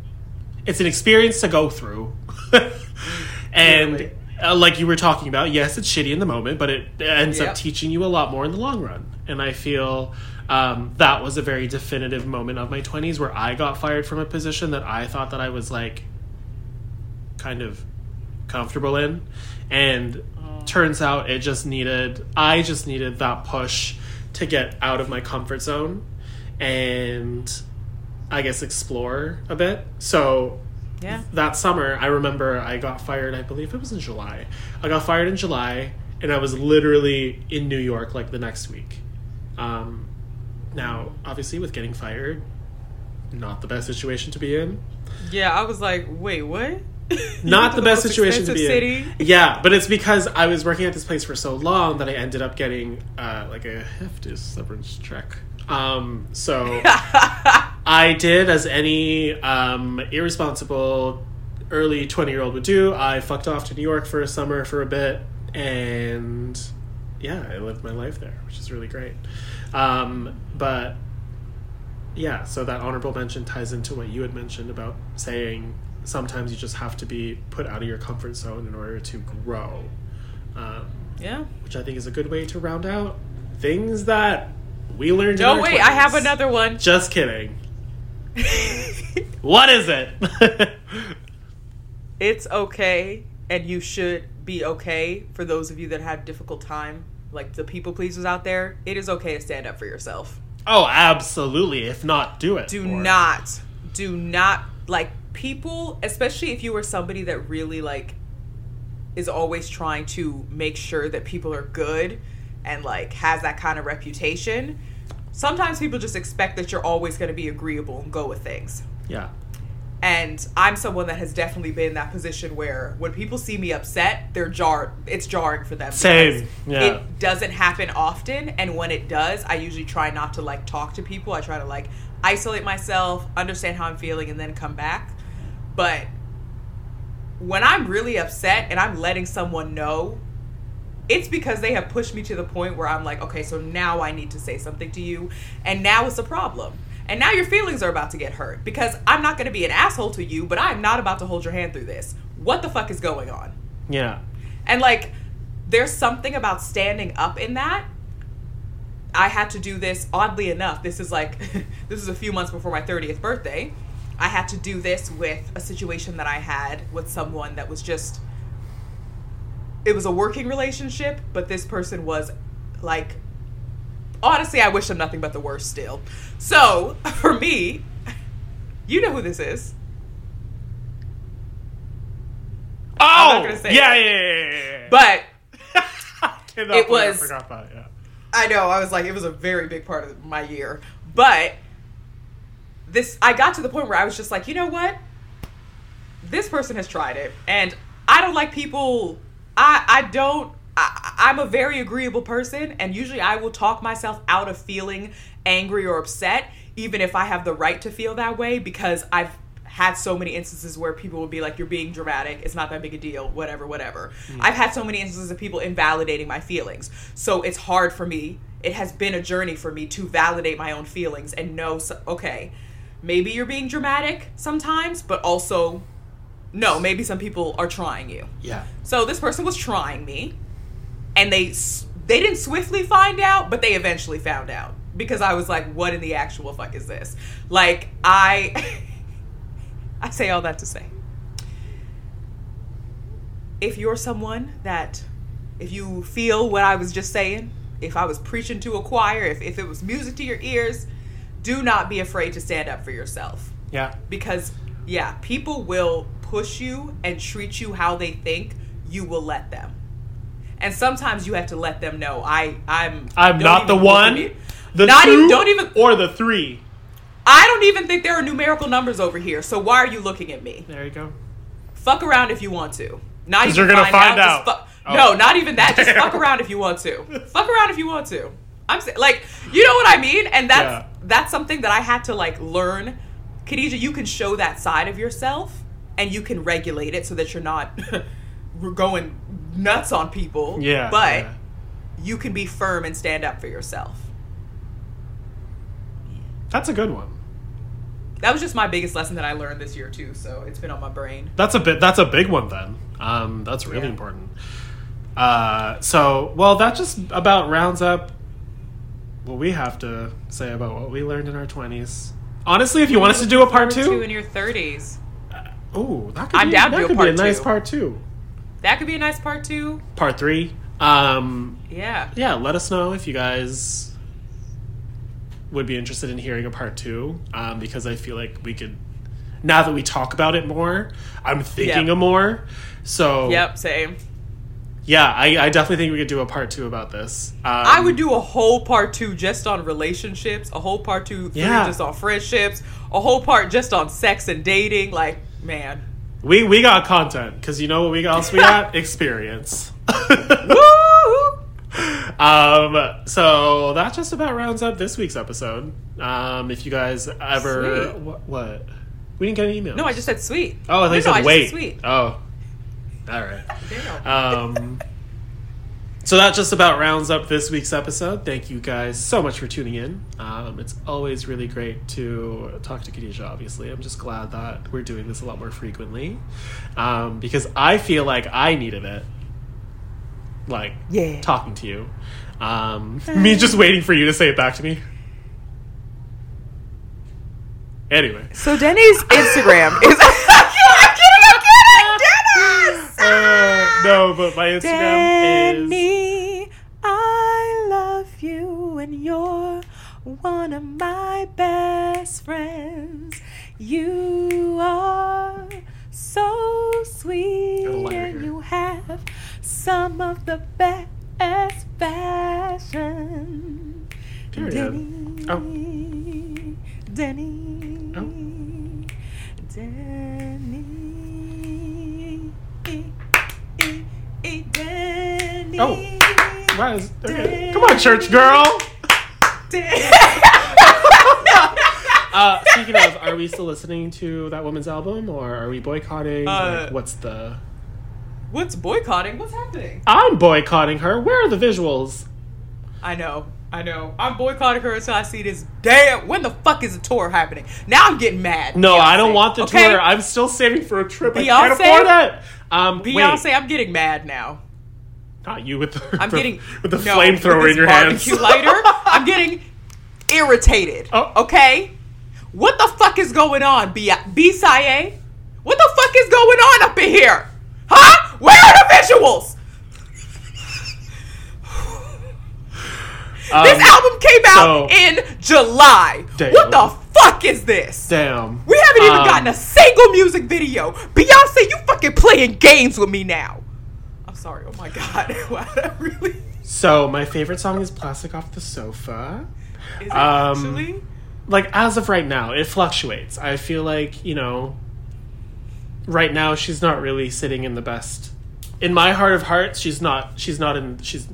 It's an experience to go through, (laughs) and uh, like you were talking about, yes, it's shitty in the moment, but it ends Yep. up teaching you a lot more in the long run. And I feel um, that was a very definitive moment of my 20s where I got fired from a position that I thought that I was like kind of comfortable in, and turns out it just needed I just needed that push to get out of my comfort zone. And I guess explore a bit. So yeah. that summer, I remember I got fired, I believe it was in July. I got fired in July, and I was literally in New York like the next week. Um, now, obviously, with getting fired, not the best situation to be in. Yeah, I was like, wait, what? (laughs) Not went the best situation to be expensive in. Yeah, but it's because I was working at this place for so long that I ended up getting uh, like a hefty severance check. Um, so (laughs) I did as any um, irresponsible early 20 year old would do. I fucked off to New York for a summer for a bit and yeah, I lived my life there, which is really great. Um, but yeah, so that honorable mention ties into what you had mentioned about saying sometimes you just have to be put out of your comfort zone in order to grow, um, yeah. which I think is a good way to round out things that we learned. in No, wait, I have another one. Just kidding. (laughs) What is it? (laughs) it's okay and you should be okay for those of you that have difficult time like the people pleasers out there it is okay to stand up for yourself oh, absolutely. If not, do it. do not do not like people especially if you are somebody that really like is always trying to make sure that people are good and like has that kind of reputation. Sometimes people just expect that you're always going to be agreeable and go with things. Yeah. And I'm someone that has definitely been in that position where when people see me upset, they're jar it's jarring for them. Same, yeah. It doesn't happen often and when it does, I usually try not to like talk to people. I try to like isolate myself, understand how I'm feeling and then come back. But when I'm really upset and I'm letting someone know, it's because they have pushed me to the point where I'm like, okay, so now I need to say something to you, and now it's a problem. And now your feelings are about to get hurt because I'm not going to be an asshole to you, but I'm not about to hold your hand through this. What the fuck is going on? Yeah. And like, there's something about standing up in that. I had to do this, oddly enough. This is like, (laughs) this is a few months before my 30th birthday. I had to do this with a situation that I had with someone that was just, it was a working relationship, but this person was like, honestly, I wish them nothing but the worst still. So, (laughs) for me, you know who this is. Oh, not gonna say yeah, it. yeah, yeah, yeah. But (laughs) it was- I forgot that. Yeah. I know. I was like, it was a very big part of my year. But this, I got to the point where I was just like, you know what? This person has tried it, and I don't like people. I I don't. I, I'm a very agreeable person, and usually I will talk myself out of feeling angry or upset, even if I have the right to feel that way, because I've had so many instances where people would be like, "You're being dramatic. It's not that big a deal. Whatever, whatever." Hmm. I've had so many instances of people invalidating my feelings, so it's hard for me. It has been a journey for me to validate my own feelings and know, so, okay, maybe you're being dramatic sometimes, but also, no, maybe some people are trying you. Yeah. So this person was trying me, and they they didn't swiftly find out, but they eventually found out because I was like, "What in the actual fuck is this?" Like I, (laughs) I say all that to say, if you're someone that, if you feel what I was just saying, if I was preaching to a choir, if if it was music to your ears, do not be afraid to stand up for yourself Yeah. because yeah people will push you and treat you how they think you will let them and sometimes you have to let them know i i'm I'm don't the even look at one. The Not two, even- don't even- or the three. i don't even think there are numerical numbers over here so why are you looking at me There you go. fuck around if you want to not even you're gonna find just out. fu- Oh. no not even that just fuck (laughs) around if you want to fuck around if you want to i'm sa- like you know what i mean and that's Yeah. that's something that i had to like learn khadija you can show that side of yourself and you can regulate it so that you're not (laughs) going nuts on people Yeah. but yeah. you can be firm and stand up for yourself that's a good one. that was just my biggest lesson that i learned this year too so it's been on my brain That's a bit. That's a big one then. Um, that's really Yeah. important. Uh, so well, that just about rounds up what we have to say about what we learned in our twenties. Honestly, if you want us to do a part two two, in your 30s oh, that could I'm be, down to that a could part be a nice two. part two. that could be a nice part two Part three. Um, yeah yeah, let us know if you guys would be interested in hearing a part two. Um, because I feel like we could. Now that we talk about it more, I'm thinking Yep. of more. So Yep, same. Yeah, I, I definitely think we could do a part two about this. Um, I would do a whole part two just on relationships, a whole part two Yeah. just on friendships, a whole part just on sex and dating. Like, man. We we got content because you know what we else we got (laughs) experience. Woo! (laughs) um, so that just about rounds up this week's episode. Um, if you guys ever Sweet. what, we didn't get an email. No, I just said sweet. oh I think no, you said I wait. sweet. Oh, all right. Um, so that just about rounds up this week's episode. Thank you guys so much for tuning in. Um, it's always really great to talk to Khadija, obviously. I'm just glad that we're doing this a lot more frequently um, because I feel like I needed it. Like, Yeah. talking to you. Um, me just waiting for you to say it back to me. Anyway. So Denny's Instagram is. (laughs) (laughs) I'm kidding, I'm kidding, Dennis! Uh, no, but my Instagram is. You're one of my best friends. You are so sweet, and you have some of the best fashion. Period. Denny, oh. Denny, oh. Denny. Oh, why is okay? Denny. Come on, church girl. (laughs) Uh, speaking of, are we still listening to that woman's album, or are we boycotting? Uh, like, what's the? What's boycotting? What's happening? I'm boycotting her. Where are the visuals? I know. I know. I'm boycotting her until I see this damn. When the fuck is the tour happening? Now I'm getting mad. No, I don't want the okay? tour. I'm still saving for a trip. I Beyonce? can't afford it. Um, Beyonce, wait, I'm getting mad now. Not you with the I'm the- getting with the no, flamethrower in your hands. (laughs) lighter. I'm getting irritated. Oh. Okay, what the fuck is going on, B B What the fuck is going on up in here? Huh? Where are the visuals? Um, this album came so- out in July. Damn. What the fuck is this? Damn. We haven't even Um, gotten a single music video. Beyonce, you fucking playing games with me now. Sorry. Oh my god. (laughs) Wow, that really So my favorite song is "Plastic Off the Sofa." is it Um, actually. like as of right now it fluctuates i feel like you know right now she's not really sitting in the best in my heart of hearts she's not she's not in she's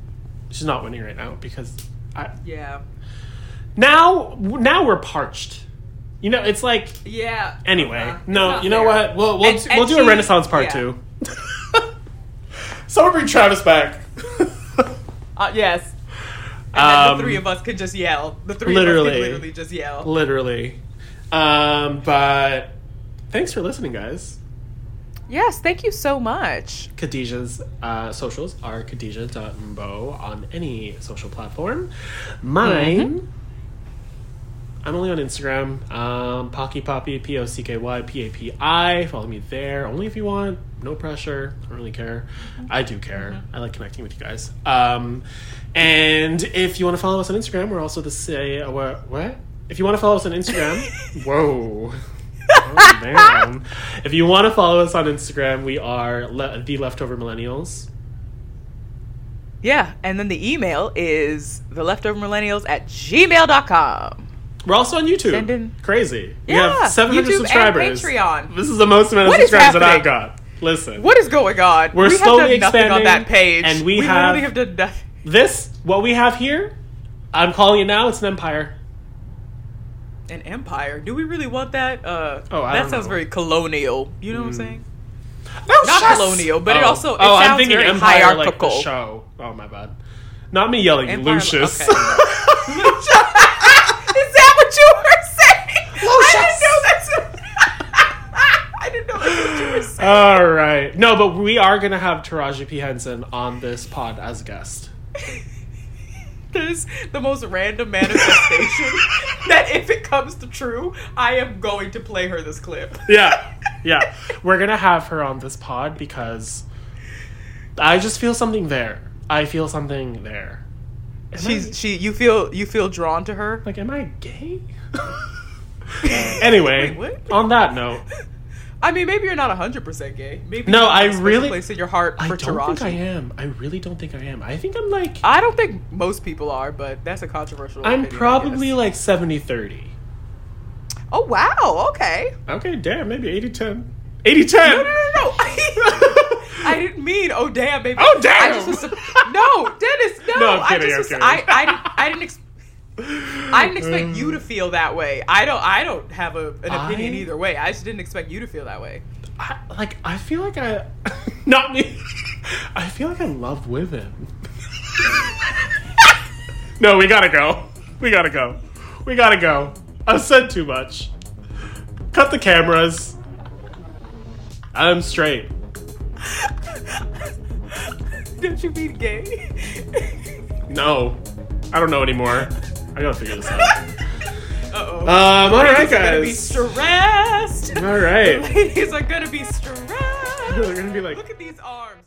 she's not winning right now because i Yeah. now now we're parched you know it's like Yeah. anyway Uh-huh. No you know fair. what we'll we'll, And- do- we'll do a renaissance part yeah. two (laughs) someone bring travis back (laughs) Uh, yes. And then Um, the three of us could just yell. The three literally. of us could literally just yell. literally um but thanks for listening guys Yes, thank you so much. Khadija's uh, socials are khadijah.mbo on any social platform. Mine, I'm only on Instagram. Um, Pocky Papi, P O C K Y P A P I. Follow me there. Only if you want. No pressure. I don't really care. I do care. I like connecting with you guys. Um, and if you want to follow us on Instagram, we're also the say uh, what? What? If you want to follow us on Instagram, (laughs) whoa. Oh, damn. If you want to follow us on Instagram, we are le- the Leftover Millennials. Yeah, and then the email is the leftover millennials at gmail.com. We're also on YouTube. Crazy. We Yeah, have 700 YouTube and subscribers. Patreon. This is the most amount of What subscribers that I've got. Listen. What is going on? We're we slowly nothing on that page. and we we have- literally have done nothing. This, what we have here, I'm calling it now, it's an empire. An empire? Do we really want that? Uh, Oh, I that sounds know. very colonial. You know what I'm saying? No, Not shucks. colonial, but it Oh. also- it oh, I'm thinking very empire hierarchical. like the show. Oh, my bad. Not me yelling, Empire- Lucious. okay. (laughs) Is that what you were saying? I didn't know that's. I didn't know that's what you were saying. All right. No, but we are going to have Taraji P. Henson on this pod as a guest. That is the most random manifestation (laughs) that if it comes to true, I am going to play her this clip. Yeah. Yeah. (laughs) We're going to have her on this pod because I just feel something there. I feel something there. Am I- She's she. You feel you feel drawn to her. like, am I gay? (laughs) anyway, Wait, on that note, I mean, maybe you're not hundred percent gay. Maybe No, I really- place in your heart I don't Taraji. think I am. I really don't think I am. I think I'm like, I don't think most people are, but that's a controversial. I'm opinion, probably like 70 30. Oh wow. Okay. Okay, damn, maybe 80 10. 80 10! No, no, no, no. (laughs) (laughs) I didn't mean. Oh damn, baby. Oh, damn! I just was, no, Dennis. No, (laughs) No, I'm I kidding, just I'm was, kidding. I, I didn't. I didn't. I didn't expect you to uh. feel that way. I don't. I don't have a, an opinion I- either way. I just didn't expect you to feel that way. I, like, I feel like I. (laughs) Not me. (laughs) I feel like I love women. (laughs) no, we gotta go. We gotta go. We gotta go. I've said too much. Cut the cameras. I'm straight. Don't you mean gay? No. I don't know anymore. I gotta figure this out. (laughs) Uh oh. Um, alright, Ladies are gonna be guys. stressed. Alright. (laughs) Ladies are gonna be stressed. (laughs) They're gonna be like, Look at these arms.